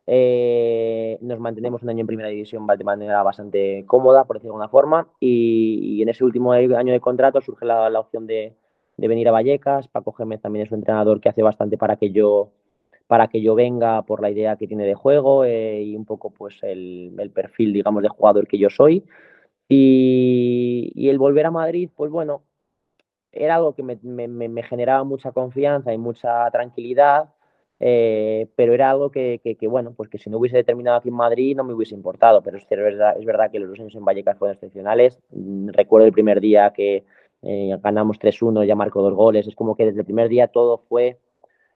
Speaker 2: Eh, nos mantenemos un año en primera división de manera bastante cómoda, por decirlo de alguna forma, y, en ese último año de contrato surge la, opción de, venir a Vallecas. Paco Gémez también es un entrenador que hace bastante para que yo para que yo venga por la idea que tiene de juego eh, y un poco pues el, perfil, digamos, de jugador que yo soy. Y, el volver a Madrid, pues bueno, era algo que me generaba mucha confianza y mucha tranquilidad eh, pero era algo que, bueno, pues que si no hubiese terminado aquí en Madrid no me hubiese importado, pero es, verdad, es verdad que los dos años en Vallecas fueron excepcionales. Mm, recuerdo el primer día que eh, ganamos 3-1, ya marcó dos goles, es como que desde el primer día todo fue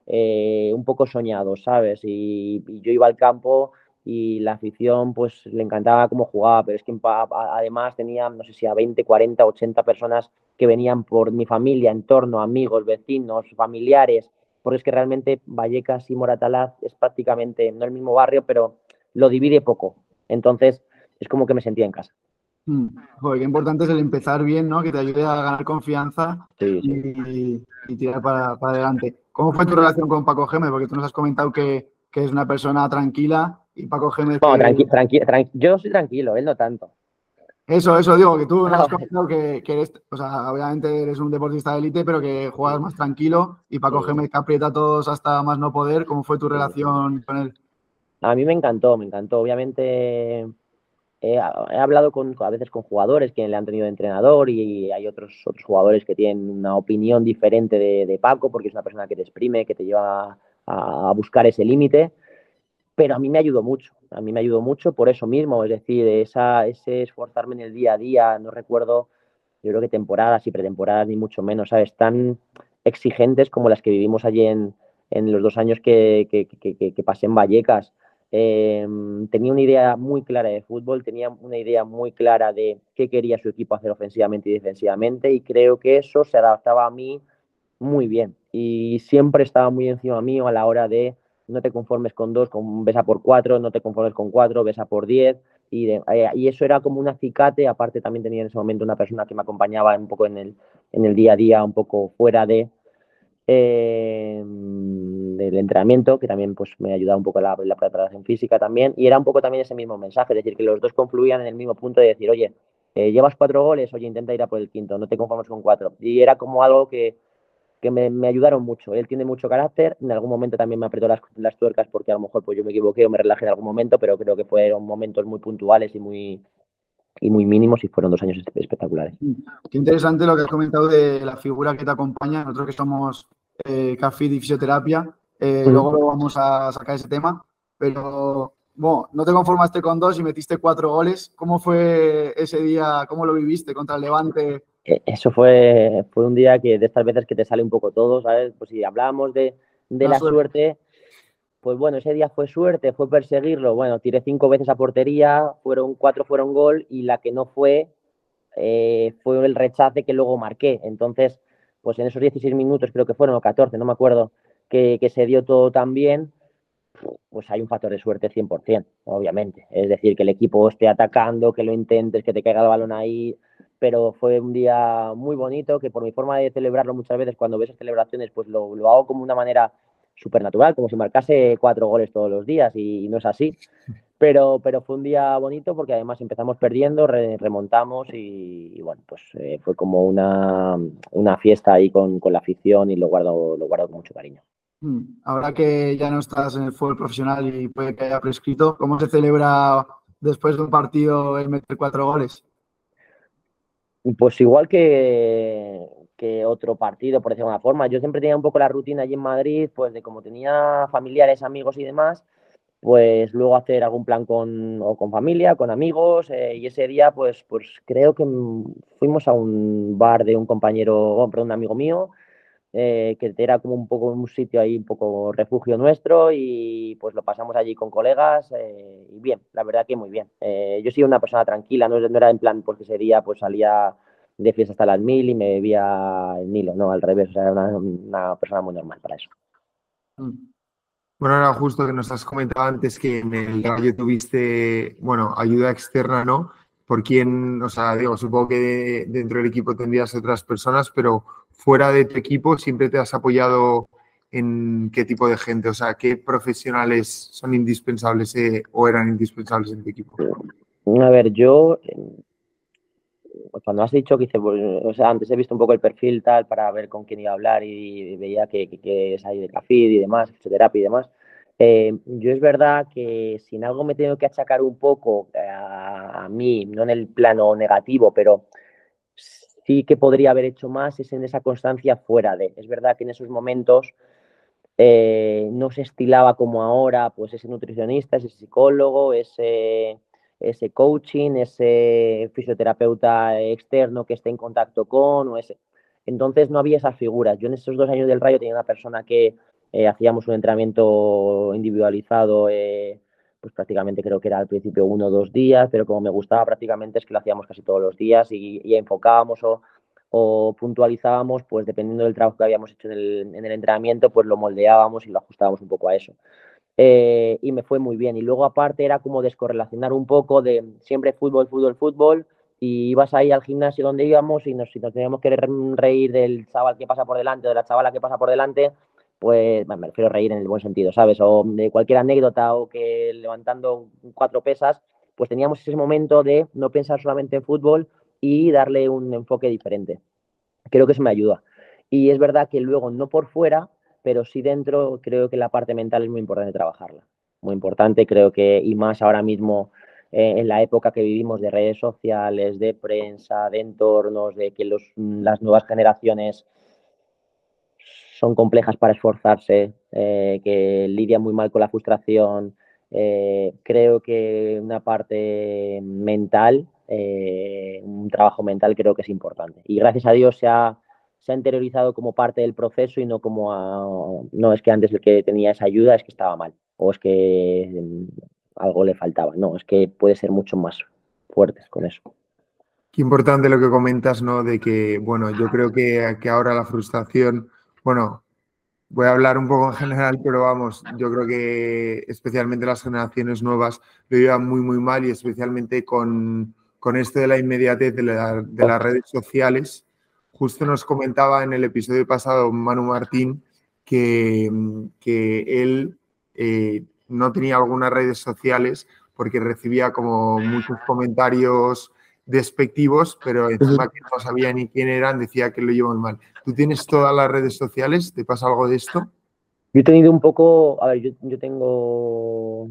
Speaker 2: eh, un poco soñado, ¿sabes? Y, yo iba al campo y la afición pues le encantaba cómo jugaba, pero es que además tenía, no sé si a 20, 40, 80 personas que venían por mi familia, entorno, amigos, vecinos, familiares, porque es que realmente Vallecas y Moratalaz es prácticamente no el mismo barrio, pero lo divide poco. Entonces es como que me sentía en casa.
Speaker 1: Mm. Joder, qué importante es el empezar bien, ¿no? Que te ayude a ganar confianza Y, tirar para, adelante. ¿Cómo fue tu relación con Paco Gémez? Porque tú nos has comentado que, es una persona tranquila y Paco Gémez...
Speaker 2: No, yo soy tranquilo, él no tanto.
Speaker 1: Eso, eso digo, que tú nos has comentado que, eres, o sea, obviamente eres un deportista de élite, pero que juegas más tranquilo y Paco Gémez que aprieta a todos hasta más no poder. ¿Cómo fue tu relación con él?
Speaker 2: A mí me encantó, me encantó. Obviamente he, hablado con, a veces con jugadores que le han tenido de entrenador y hay otros, otros jugadores que tienen una opinión diferente de, Paco porque es una persona que te exprime, que te lleva a, buscar ese límite. Pero a mí me ayudó mucho, a mí me ayudó mucho por eso mismo, es decir, esa, ese esforzarme en el día a día, no recuerdo, yo creo que temporadas y pretemporadas, ni mucho menos, ¿sabes? Tan exigentes como las que vivimos allí en, en los dos años que, que, que, pasé en Vallecas Em, tenía una idea muy clara de fútbol, tenía una idea muy clara de qué quería su equipo hacer ofensivamente y defensivamente y creo que eso se adaptaba a mí muy bien y siempre estaba muy encima mío a la hora de no te conformes con dos, con, besa por cuatro, no te conformes con cuatro, besa por diez y, eh, y eso era como un acicate, aparte también tenía en ese momento una persona que me acompañaba un poco en el, en el día a día, un poco fuera de, eh, del entrenamiento, que también pues, me ayudaba un poco la, la preparación física también, y era un poco también ese mismo mensaje, es decir, que los dos confluían en el mismo punto de decir, oye, eh, llevas cuatro goles, oye, intenta ir a por el quinto, no te conformes con cuatro. Y era como algo que, que me, me, ayudaron mucho. Él tiene mucho carácter, en algún momento también me apretó las, las, tuercas porque a lo mejor pues, yo me equivoqué o me relajé en algún momento, pero creo que fueron momentos muy puntuales y muy, y muy mínimos y fueron dos años espectaculares.
Speaker 1: Qué interesante lo que has comentado de la figura que te acompaña. Nosotros que somos eh, café y fisioterapia. Eh, luego vamos a sacar ese tema. Pero bueno, no te conformaste con dos y metiste cuatro goles. ¿Cómo fue ese día? ¿Cómo lo viviste contra el Levante?
Speaker 2: E, eso fue, fue un día que de estas veces que te sale un poco todo, ¿sabes? Pues si hablamos de, de la, suerte. pues bueno, ese día fue suerte, fue perseguirlo. Bueno, tiré cinco veces a portería, fueron cuatro fueron gol y la que no fue eh, fue el rechace que luego marqué. Entonces, pues en esos 16 minutos, creo que fueron, o 14, no me acuerdo, que, se dio todo tan bien, pues hay un factor de suerte 100%, obviamente. Es decir, que el equipo esté atacando, que lo intentes, que te caiga el balón ahí, pero fue un día muy bonito, que por mi forma de celebrarlo muchas veces, cuando ves celebraciones, pues lo, lo hago como una manera supernatural, como si marcase cuatro goles todos los días, y no es así. Pero, pero fue un día bonito porque además empezamos perdiendo, remontamos y, bueno, pues eh, fue como una, una, fiesta ahí con, con, la afición y lo guardo, lo guardo con mucho cariño.
Speaker 1: Mm, ahora que ya no estás en el fútbol profesional y puede que haya prescrito, ¿cómo se celebra después de un partido el meter cuatro goles?
Speaker 2: Pues igual que, que otro partido, por decirlo de alguna forma. Yo siempre tenía un poco la rutina allí en Madrid, pues de como tenía familiares, amigos y demás, pues luego hacer algún plan con, o con familia, con amigos, eh, y ese día pues, pues creo que fuimos a un bar de un compañero, perdón, un amigo mío, eh, que era como un poco un sitio ahí, un poco refugio nuestro, y pues lo pasamos allí con colegas, eh, y bien, la verdad que muy bien. yo soy una persona tranquila, no, era en plan porque ese día pues salía de fiesta hasta las mil y me bebía el Nilo, no, al revés, o sea, era una, persona muy normal para eso.
Speaker 3: Mm. Bueno, era justo que nos has comentado antes que en el Rayo tuviste, bueno, ayuda externa, ¿no? Por quién, o sea, digo, supongo que dentro del equipo tendrías otras personas, pero fuera de tu equipo siempre te has apoyado en qué tipo de gente, o sea, qué profesionales son indispensables eh, o eran indispensables en tu equipo.
Speaker 2: A ver, yo cuando has dicho que hice, pues, o sea, antes he visto un poco el perfil tal para ver con quién iba a hablar y veía que, que, es ahí de CAFID y demás, fisioterapia y demás. Eh, yo es verdad que sin algo me tengo que achacar un poco a, mí, no en el plano negativo, pero sí que podría haber hecho más es en esa constancia fuera de. Es verdad que en esos momentos eh, no se estilaba como ahora, pues ese nutricionista, ese psicólogo, ese, ese coaching, ese fisioterapeuta externo que esté en contacto con, o ese. Entonces no había esas figuras. Yo en esos dos años del Rayo tenía una persona que eh, hacíamos un entrenamiento individualizado, eh, pues prácticamente creo que era al principio uno o dos días, pero como me gustaba prácticamente es que lo hacíamos casi todos los días y, enfocábamos o puntualizábamos, pues dependiendo del trabajo que habíamos hecho en el, entrenamiento, pues lo moldeábamos y lo ajustábamos un poco a eso. Eh, y me fue muy bien. Y luego aparte era como descorrelacionar un poco de siempre fútbol, fútbol, fútbol, y ibas ahí al gimnasio donde íbamos y nos, si nos teníamos que reír del chaval que pasa por delante de la chavala que pasa por delante, pues me refiero a reír en el buen sentido, ¿sabes? O de cualquier anécdota o que levantando cuatro pesas, pues teníamos ese momento de no pensar solamente en fútbol, y darle un enfoque diferente. Creo que eso me ayuda. Y es verdad que luego, no por fuera, pero sí dentro, creo que la parte mental es muy importante trabajarla. Muy importante, creo que, y más ahora mismo eh, en la época que vivimos de redes sociales, de prensa, de entornos, de que los, las nuevas generaciones son complejas para esforzarse, eh, que lidian muy mal con la frustración. Eh, creo que una parte mental eh, un trabajo mental creo que es importante. Y gracias a Dios se ha, se ha interiorizado como parte del proceso y no como no es que antes el que tenía esa ayuda es que estaba mal o es que mm, algo le faltaba. No, es que puede ser mucho más fuertes con eso.
Speaker 3: Qué importante lo que comentas, ¿no? De que, bueno, yo creo que, que ahora la frustración, bueno, voy a hablar un poco en general, pero vamos, yo creo que especialmente las generaciones nuevas lo llevan muy, muy mal y especialmente con, con esto de la inmediatez de, las redes sociales. Justo nos comentaba en el episodio pasado Manu Martín que, que él eh, no tenía algunas redes sociales porque recibía como muchos comentarios despectivos, pero encima que no sabía ni quién eran, decía que lo llevan mal. ¿Tú tienes todas las redes sociales? ¿Te pasa algo de esto?
Speaker 2: Yo he tenido un poco, a ver, yo, yo tengo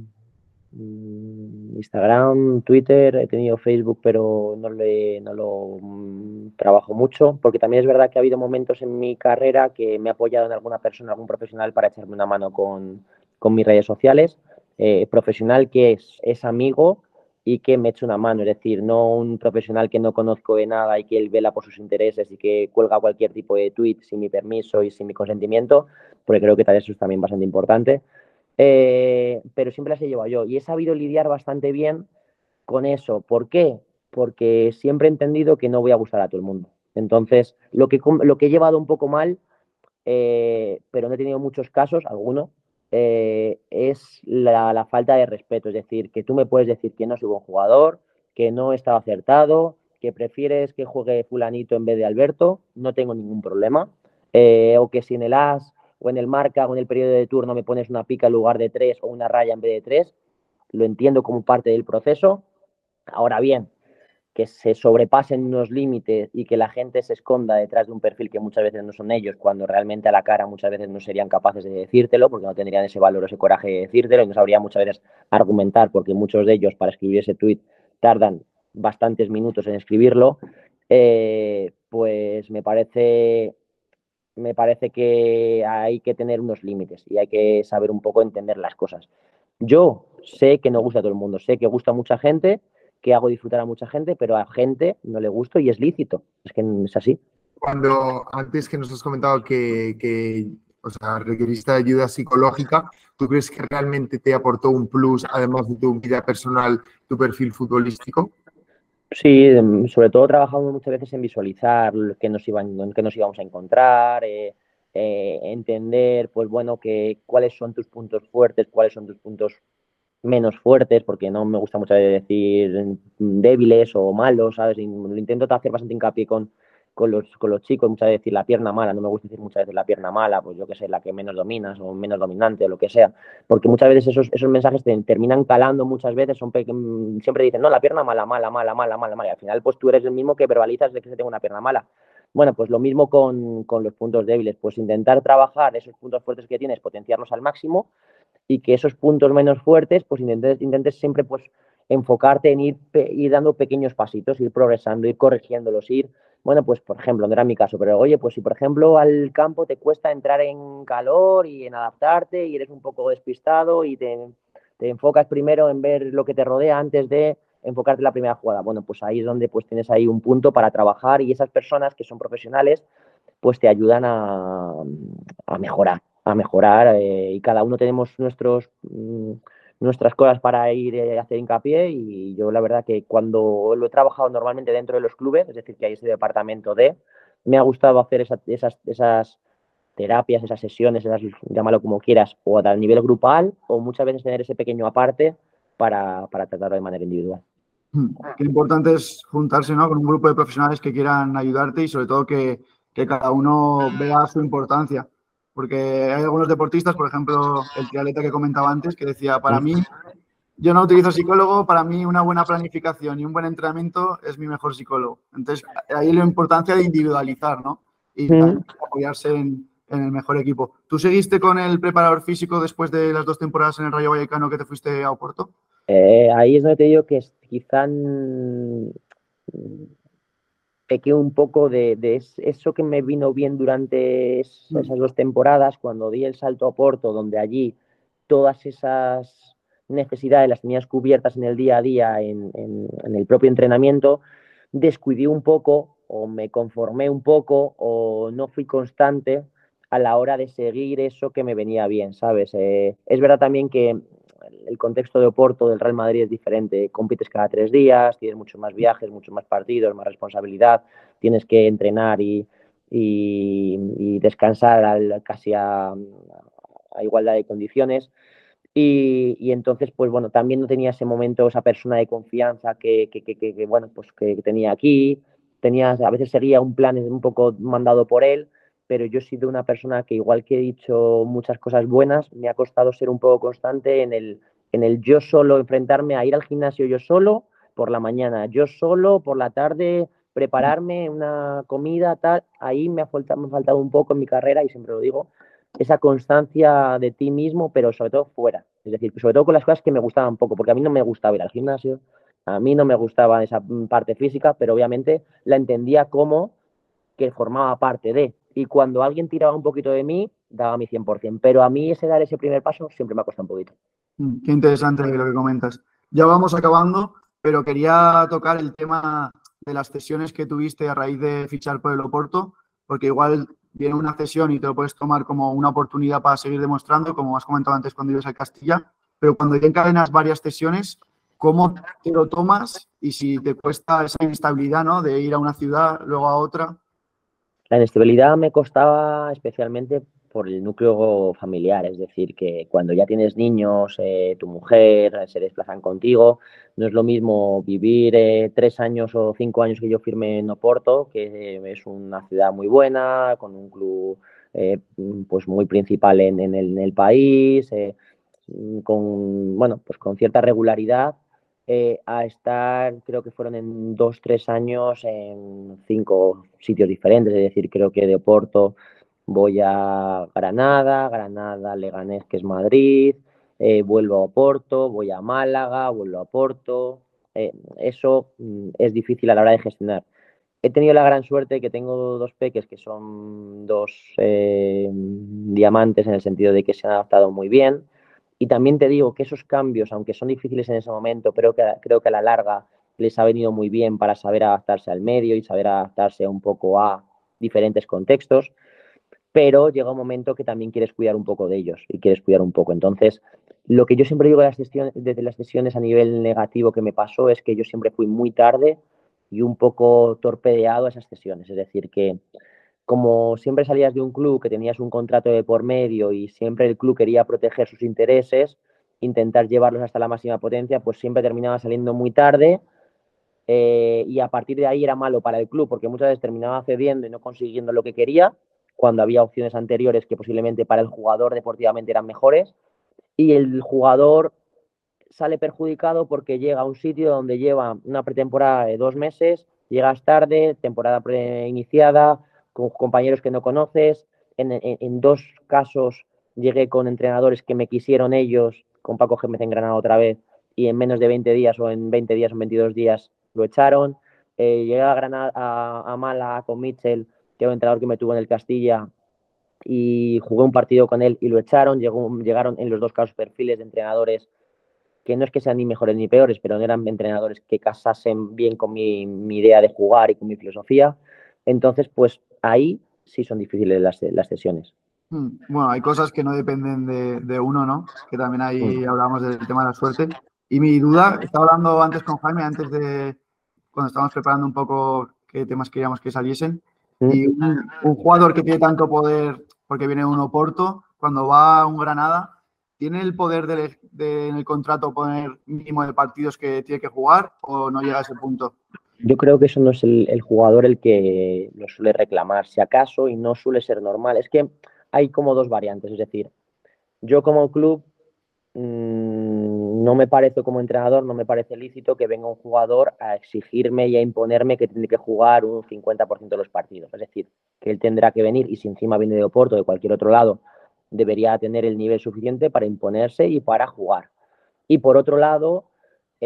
Speaker 2: Mm, Instagram, Twitter, he tenido Facebook, pero no, le, no lo mm, trabajo mucho, porque también es verdad que ha habido momentos en mi carrera que me he apoyado en alguna persona, algún profesional para echarme una mano con, con mis redes sociales. Eh, profesional que es, es amigo y que me eche una mano, es decir, no un profesional que no conozco de nada y que él vela por sus intereses y que cuelga cualquier tipo de tweet sin mi permiso y sin mi consentimiento, porque creo que tal eso es también bastante importante. Eh, pero siempre las he llevado yo y he sabido lidiar bastante bien con eso. ¿Por qué? Porque siempre he entendido que no voy a gustar a todo el mundo. Entonces, lo que, lo que he llevado un poco mal, eh, pero no he tenido muchos casos, alguno, eh, es la, falta de respeto. Es decir, que tú me puedes decir que no soy buen jugador, que no he estado acertado, que prefieres que juegue fulanito en vez de Alberto, no tengo ningún problema. o que si en el as o en el marca o en el periodo de turno me pones una pica en lugar de tres o una raya en vez de tres, lo entiendo como parte del proceso. Ahora bien, que se sobrepasen unos límites y que la gente se esconda detrás de un perfil que muchas veces no son ellos, cuando realmente a la cara muchas veces no serían capaces de decírtelo, porque no tendrían ese valor o ese coraje de decírtelo y no sabrían muchas veces argumentar, porque muchos de ellos para escribir ese tweet tardan bastantes minutos en escribirlo, eh, pues me parece me parece que hay que tener unos límites y hay que saber un poco entender las cosas. Yo sé que no gusta a todo el mundo, sé que gusta a mucha gente, que hago disfrutar a mucha gente, pero a gente no le gusto y es lícito. Es que es así.
Speaker 3: Cuando antes que nos has comentado que, que o sea, requeriste ayuda psicológica, ¿tú crees que realmente te aportó un plus, además de tu vida personal, tu perfil futbolístico?
Speaker 2: Sí, em, sobre todo trabajamos muchas veces en visualizar qué nos, iban, qué nos íbamos a encontrar, eh, eh, entender, pues bueno, que, cuáles son tus puntos fuertes, cuáles son tus puntos menos fuertes, porque no me gusta mucho decir débiles o malos, ¿sabes? intento hacer bastante hincapié con, con los, con los chicos, muchas veces decir la pierna mala, no me gusta decir muchas veces la pierna mala, pues yo que sé, la que menos dominas o menos dominante o lo que sea, porque muchas veces esos, esos mensajes te terminan calando muchas veces, son mm, siempre dicen, no, la pierna mala, mala, mala, mala, mala, mala, y al final pues tú eres el mismo que verbalizas de que se tenga una pierna mala. Bueno, pues lo mismo con, con los puntos débiles, pues intentar trabajar esos puntos fuertes que tienes, potenciarlos al máximo y que esos puntos menos fuertes, pues intentes, intentes siempre pues enfocarte en ir, ir dando pequeños pasitos, ir progresando, ir corrigiéndolos, ir bueno, pues por ejemplo, no era mi caso, pero oye, pues si por ejemplo al campo te cuesta entrar en calor y en adaptarte y eres un poco despistado y te, enfocas primero en ver lo que te rodea antes de enfocarte en la primera jugada. Bueno, pues ahí es donde pues tienes ahí un punto para trabajar y esas personas que son profesionales pues te ayudan a, mejorar, a mejorar eh, y cada uno tenemos nuestros... Mm, nuestras cosas para ir a hacer hincapié y yo la verdad que cuando lo he trabajado normalmente dentro de los clubes, es decir, que hay ese departamento de, me ha gustado hacer esas, esas terapias, esas sesiones, esas, llámalo como quieras, o a nivel grupal o muchas veces tener ese pequeño aparte para, para tratarlo de manera individual.
Speaker 1: Hmm, qué importante es juntarse ¿no? con un grupo de profesionales que quieran ayudarte y sobre todo que, que cada uno vea su importancia porque hay algunos deportistas, por ejemplo, el triatleta que comentaba antes, que decía, para mí, yo no utilizo psicólogo, para mí una buena planificación y un buen entrenamiento es mi mejor psicólogo. Entonces, ahí la importancia de individualizar, ¿no? Y apoyarse en, el mejor equipo. ¿Tú seguiste con el preparador físico después de las dos temporadas en el Rayo Vallecano que te fuiste a Oporto?
Speaker 2: Eh, ahí es donde te digo que quizá pequé un poco de, eso que me vino bien durante mm. esas dos temporadas, cuando di el salto a Porto, donde allí todas esas necesidades las tenías cubiertas en el día a día, en, el propio entrenamiento, descuidé un poco o me conformé un poco o no fui constante a la hora de seguir eso que me venía bien, ¿sabes? Eh, es verdad también que el contexto de Oporto del Real Madrid es diferente. Compites cada tres días, tienes muchos más viajes, muchos más partidos, más responsabilidad, tienes que entrenar y, descansar casi a, igualdad de condiciones. Y, entonces, pues bueno, también no tenía ese momento, esa persona de confianza que, bueno, pues que tenía aquí. Tenía, a veces seguía un plan un poco mandado por él, pero yo he sido una persona que igual que he dicho muchas cosas buenas, me ha costado ser un poco constante en el, en el yo solo, enfrentarme a ir al gimnasio yo solo por la mañana, yo solo por la tarde, prepararme una comida, tal, ahí me ha, faltado, me ha faltado un poco en mi carrera y siempre lo digo, esa constancia de ti mismo, pero sobre todo fuera, es decir, sobre todo con las cosas que me gustaban poco, porque a mí no me gustaba ir al gimnasio, a mí no me gustaba esa parte física, pero obviamente la entendía como que formaba parte de, y cuando alguien tiraba un poquito de mí, daba mi 100%. Pero a mí ese dar ese primer paso siempre me ha costado un poquito.
Speaker 1: Mm, qué interesante lo que comentas. Ya vamos acabando, pero quería tocar el tema de las cesiones que tuviste a raíz de fichar por el Oporto, porque igual viene una cesión y te lo puedes tomar como una oportunidad para seguir demostrando, como has comentado antes cuando ibas a Castilla, pero cuando ya encadenas varias cesiones, ¿cómo te lo tomas? Y si te cuesta esa instabilidad, ¿no? De ir a una ciudad, luego a otra.
Speaker 2: La inestabilidad me costaba especialmente por el núcleo familiar, es decir, que cuando ya tienes niños, eh, tu mujer eh, se desplazan contigo, no es lo mismo vivir eh, tres años o cinco años que yo firme en Oporto, que es una ciudad muy buena, con un club pues muy principal en, el, en el, país, con, bueno, pues con cierta regularidad, eh, a estar, creo que fueron en dos, tres años en cinco sitios diferentes, es decir, creo que de Oporto voy a Granada, Granada, Leganés, que es Madrid, eh, vuelvo a Oporto, voy a Málaga, vuelvo a Oporto, eh, eso mm, es difícil a la hora de gestionar. He tenido la gran suerte que tengo dos peques que son dos diamantes en el sentido de que se han adaptado muy bien y también te digo que esos cambios, aunque son difíciles en ese momento, pero que, creo que a la larga les ha venido muy bien para saber adaptarse al medio y saber adaptarse un poco a diferentes contextos, pero llega un momento que también quieres cuidar un poco de ellos y quieres cuidar un poco. Entonces, lo que yo siempre digo de las sesiones, desde las sesiones a nivel negativo que me pasó es que yo siempre fui muy tarde y un poco torpedeado a esas sesiones. Es decir, que como siempre salías de un club que tenías un contrato de por medio y siempre el club quería proteger sus intereses, intentar llevarlos hasta la máxima potencia, pues siempre terminaba saliendo muy tarde eh, y a partir de ahí era malo para el club porque muchas veces terminaba cediendo y no consiguiendo lo que quería cuando había opciones anteriores que posiblemente para el jugador deportivamente eran mejores y el jugador sale perjudicado porque llega a un sitio donde lleva una pretemporada de dos meses, llegas tarde, temporada preiniciada, con compañeros que no conoces. En, dos casos llegué con entrenadores que me quisieron ellos, con Paco Gémez en Granada otra vez, y en menos de 20 días o en 20 días o en 22 días lo echaron. Eh, llegué a, Granada, a, a Mala con Mitchell, que era un entrenador que me tuvo en el Castilla, y jugué un partido con él y lo echaron. Llegaron en los dos casos perfiles de entrenadores que no es que sean ni mejores ni peores, pero no eran entrenadores que casasen bien con mi idea de jugar y con mi filosofía. Entonces, pues ahí sí son difíciles las, las sesiones.
Speaker 1: Hmm, bueno, hay cosas que no dependen de, de uno, ¿no? Que también ahí mm. hablamos del tema de la suerte. Y mi duda, estaba hablando antes con Jaime, antes de cuando estábamos preparando un poco qué temas queríamos que saliesen. Mm. Y un, un, jugador que tiene tanto poder, porque viene un Oporto, cuando va a un Granada, ¿tiene el poder de, de, en el contrato poner mínimo de partidos que tiene que jugar o no llega a ese punto?
Speaker 2: Yo creo que eso no es el, jugador el que lo suele reclamar, si acaso, y no suele ser normal. Es que hay como dos variantes, es decir, yo como club mmm, no me parece como entrenador, no me parece lícito que venga un jugador a exigirme y a imponerme que tiene que jugar un 50% de los partidos. Es decir, que él tendrá que venir y si encima viene de Oporto o de cualquier otro lado, debería tener el nivel suficiente para imponerse y para jugar. Y por otro lado,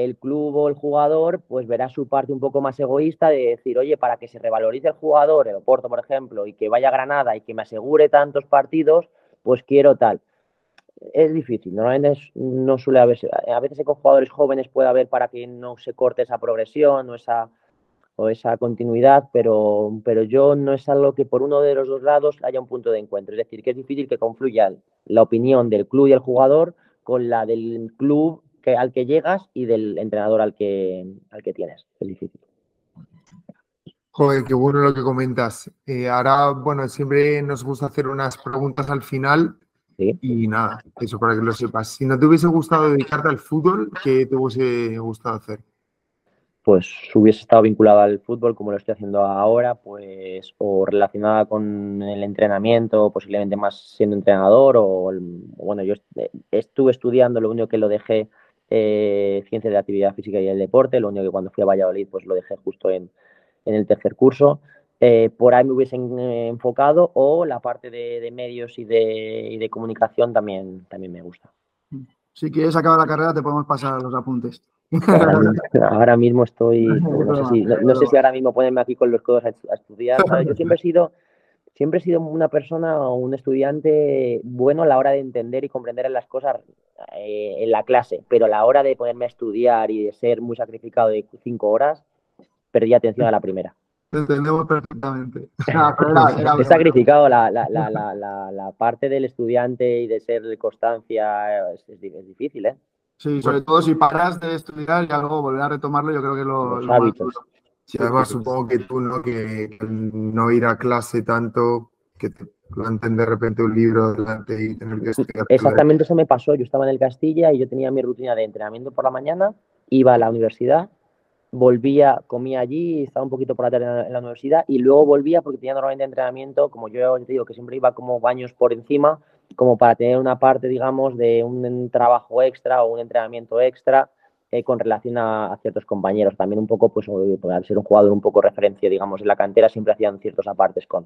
Speaker 2: el club o el jugador pues verá su parte un poco más egoísta de decir, oye, para que se revalorice el jugador, el Oporto, por ejemplo, y que vaya a Granada y que me asegure tantos partidos, pues quiero tal. Es difícil, normalmente no suele haber, a veces con jugadores jóvenes puede haber para que no se corte esa progresión o esa, o esa continuidad, pero, pero yo no es algo que por uno de los dos lados haya un punto de encuentro. Es decir, que es difícil que confluya la opinión del club y el jugador con la del club que, al que llegas y del entrenador al que, al que tienes. Es difícil.
Speaker 3: Joder, qué bueno lo que comentas. Eh, ahora, bueno, siempre nos gusta hacer unas preguntas al final. ¿Sí? Y nada, eso para que lo sepas. Si no te hubiese gustado dedicarte al fútbol, ¿qué te hubiese gustado hacer?
Speaker 2: Pues hubiese estado vinculado al fútbol como lo estoy haciendo ahora, pues o relacionada con el entrenamiento, posiblemente más siendo entrenador, o bueno, yo estuve estudiando, lo único que lo dejé eh, ciencias de la actividad física y el deporte, lo único que cuando fui a Valladolid pues lo dejé justo en, en el tercer curso. Eh, por ahí me hubiesen eh, enfocado o la parte de, de medios y de, y de, comunicación también, también me gusta.
Speaker 1: Si quieres acabar la carrera te podemos pasar los apuntes.
Speaker 2: Ahora, ahora mismo estoy, no sé, si, no, no sé, si, ahora mismo ponerme aquí con los codos a, a estudiar. Yo siempre he sido siempre he sido una persona o un estudiante bueno a la hora de entender y comprender las cosas eh, en la clase, pero a la hora de ponerme a estudiar y de ser muy sacrificado de cinco horas, perdí atención a la primera.
Speaker 1: Te entendemos perfectamente.
Speaker 2: He sacrificado la, la, la, la, parte del estudiante y de ser de constancia, es, es, es difícil, ¿eh?
Speaker 1: Sí, sobre todo si paras de estudiar y algo volver a retomarlo, yo creo que lo,
Speaker 2: Los lo hábitos.
Speaker 3: Sí, además supongo que tú, ¿no? Que, que no ir a clase tanto, que te planten de repente un libro delante y tener que estudiar.
Speaker 2: Exactamente eso me pasó. Yo estaba en el Castilla y yo tenía mi rutina de entrenamiento por la mañana, iba a la universidad, volvía, comía allí, estaba un poquito por la tarde en la, universidad y luego volvía porque tenía normalmente entrenamiento, como yo te digo, que siempre iba como baños por encima, como para tener una parte, digamos, de un trabajo extra o un entrenamiento extra eh, con relación a, a, ciertos compañeros. También un poco, pues, al ser un jugador un poco referencia, digamos, en la cantera, siempre hacían ciertos apartes con.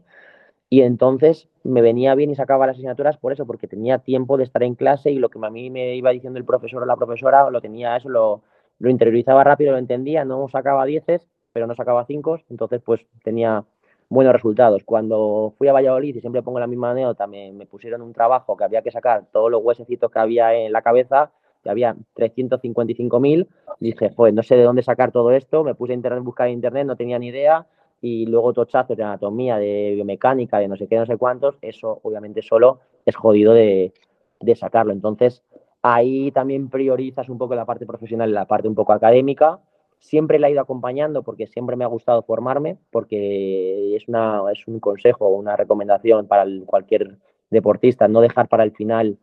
Speaker 2: Y entonces me venía bien y sacaba las asignaturas por eso, porque tenía tiempo de estar en clase y lo que a mí me iba diciendo el profesor o la profesora, lo tenía eso, lo, interiorizaba rápido, lo entendía, no sacaba dieces, pero no sacaba cinco, entonces pues tenía buenos resultados. Cuando fui a Valladolid, y siempre pongo la misma anécdota, me, me pusieron un trabajo que había que sacar todos los huesecitos que había en la cabeza que había 355.000. Dije, pues no sé de dónde sacar todo esto. Me puse a internet, buscar internet, no tenía ni idea. Y luego tochazos de anatomía, de biomecánica, de no sé qué, no sé cuántos. Eso, obviamente, solo es jodido de, de sacarlo. Entonces, ahí también priorizas un poco la parte profesional y la parte un poco académica. Siempre la he ido acompañando porque siempre me ha gustado formarme, porque es, una, es un consejo o una recomendación para cualquier deportista, no dejar para el final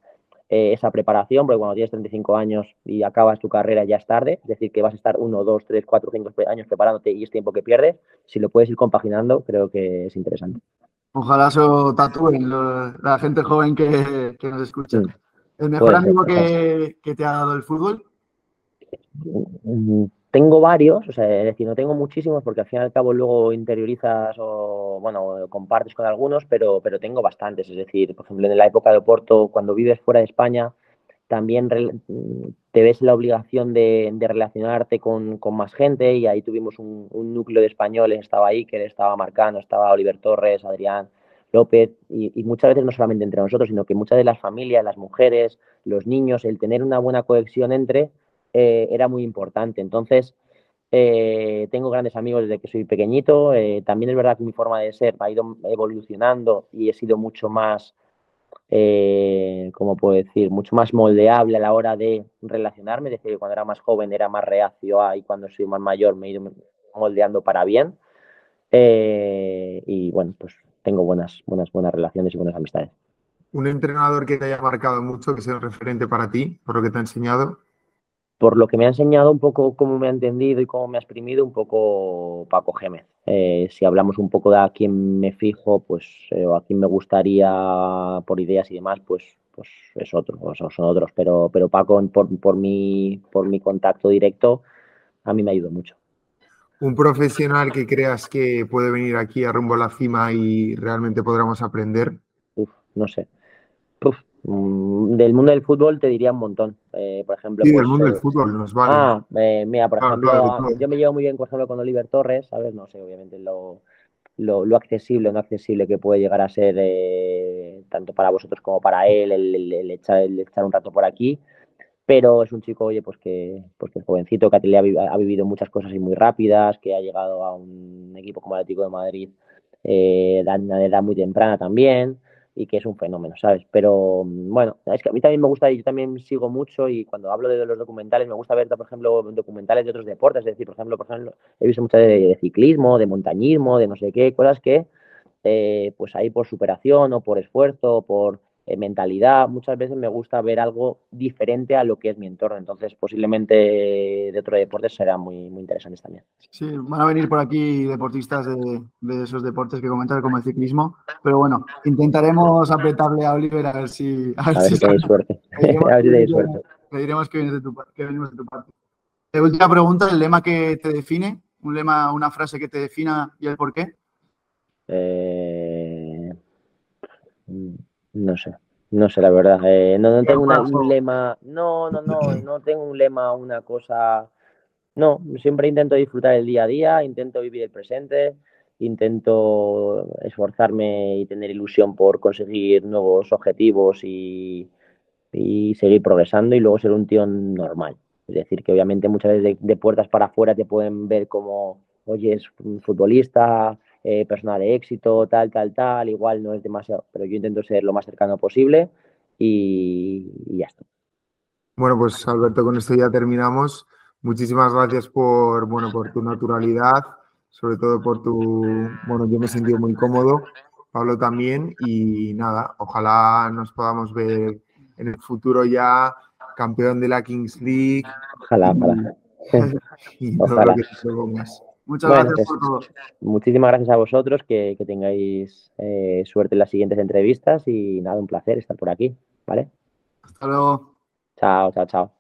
Speaker 2: eh, esa preparación, porque cuando tienes 35 años y acabas tu carrera ya es tarde, es decir, que vas a estar 1, 2, 3, 4, 5 años preparándote y es tiempo que pierdes, si lo puedes ir compaginando, creo que es interesante.
Speaker 1: Ojalá eso tatúen lo, la gente joven que, que nos escucha. Sí. ¿El mejor amigo que, que, te ha dado el fútbol?
Speaker 2: Mm, tengo varios, o sea, es decir, no tengo muchísimos porque al fin y al cabo luego interiorizas o, bueno, compartes con algunos, pero, pero tengo bastantes. Es decir, por ejemplo, en la época de Oporto, cuando vives fuera de España, también te ves la obligación de, relacionarte con, más gente y ahí tuvimos un, núcleo de españoles, estaba que estaba Marcano, estaba Oliver Torres, Adrián López y, muchas veces no solamente entre nosotros, sino que muchas de las familias, las mujeres, los niños, el tener una buena conexión entre eh, era muy importante. Entonces, eh, tengo grandes amigos desde que soy pequeñito. Eh, también es verdad que mi forma de ser ha ido evolucionando y he sido mucho más eh, ¿cómo puedo decir? Mucho más moldeable a la hora de relacionarme. Es decir, cuando era más joven era más reacio a, y cuando soy más mayor me he ido moldeando para bien. Eh, y bueno, pues tengo buenas, buenas, buenas relaciones y buenas amistades.
Speaker 3: ¿Un entrenador que te haya marcado mucho, que sea un referente para ti, por lo que te ha enseñado?
Speaker 2: Por lo que me ha enseñado un poco cómo me ha entendido y cómo me ha exprimido, un poco Paco Gémez. Eh, si hablamos un poco de a quién me fijo, pues eh, o a quién me gustaría por ideas y demás, pues, pues es otro, son otros. Pero, pero Paco, por, por, mi, por mi contacto directo, a mí me ayudado mucho.
Speaker 3: Un profesional que creas que puede venir aquí a rumbo a la cima y realmente podremos aprender.
Speaker 2: Uf, no sé. Uf, del mundo del fútbol te diría un montón. Eh, por ejemplo,
Speaker 3: sí, del pues, mundo del eh, fútbol nos vale.
Speaker 2: Ah, eh, mira, por ejemplo, yo me llevo muy bien, por ejemplo, con Oliver Torres, ¿sabes? No sé, obviamente lo, lo, accesible o no accesible que puede llegar a ser tanto para vosotros como para él el, echar, echar, un rato por aquí. Pero es un chico, oye, pues que, pues que es jovencito, que ha, ha, vivido muchas cosas y muy rápidas, que ha llegado a un equipo como el Atlético de Madrid eh, una edad muy temprana también y que es un fenómeno, ¿sabes? Pero bueno, es que a mí también me gusta, y yo también sigo mucho y cuando hablo de los documentales me gusta ver, por ejemplo, documentales de otros deportes, es decir, por ejemplo, por ejemplo he visto muchas de, ciclismo, de montañismo, de no sé qué, cosas que eh, pues ahí por superación o por esfuerzo, por eh, mentalidad, muchas veces me gusta ver algo diferente a lo que es mi entorno. Entonces, posiblemente de otro deporte serán muy, muy interesantes también.
Speaker 1: Sí, van a venir por aquí deportistas de, esos deportes que comentas, como el ciclismo. Pero bueno, intentaremos apretarle a Oliver a ver si.
Speaker 2: A ver, si, tenéis suerte. a ver si tenéis suerte.
Speaker 1: Le diremos que, vienes de tu, que venimos de tu parte. Eh, última pregunta: ¿el lema que te define? ¿Un lema, una frase que te defina y el por qué?
Speaker 2: Eh no sé, no sé la verdad. Eh, no, tengo un lema, no, no, no, no tengo un lema, una cosa. No, siempre intento disfrutar el día a día, intento vivir el presente, intento esforzarme y tener ilusión por conseguir nuevos objetivos y, seguir progresando y luego ser un tío normal. Es decir, que obviamente muchas veces de, de puertas para afuera te pueden ver como, oye, es un futbolista, eh, persona de éxito, tal, tal, tal, igual no es demasiado, pero yo intento ser lo más cercano posible y, ya está.
Speaker 3: Bueno, pues Alberto, con esto ya terminamos. Muchísimas gracias por, bueno, por tu naturalidad, sobre todo por tu, bueno, yo me he sentido muy cómodo, Pablo también, y nada, ojalá nos podamos ver en el futuro ya campeón de la Kings League.
Speaker 2: Ojalá, ojalá.
Speaker 3: y todo lo que
Speaker 1: Muchas gracias pues, por todo.
Speaker 2: Muchísimas gracias a vosotros, que, tengáis eh, suerte en las siguientes entrevistas y nada, un placer estar por aquí, ¿vale?
Speaker 1: Hasta luego.
Speaker 2: Chao, chao, chao.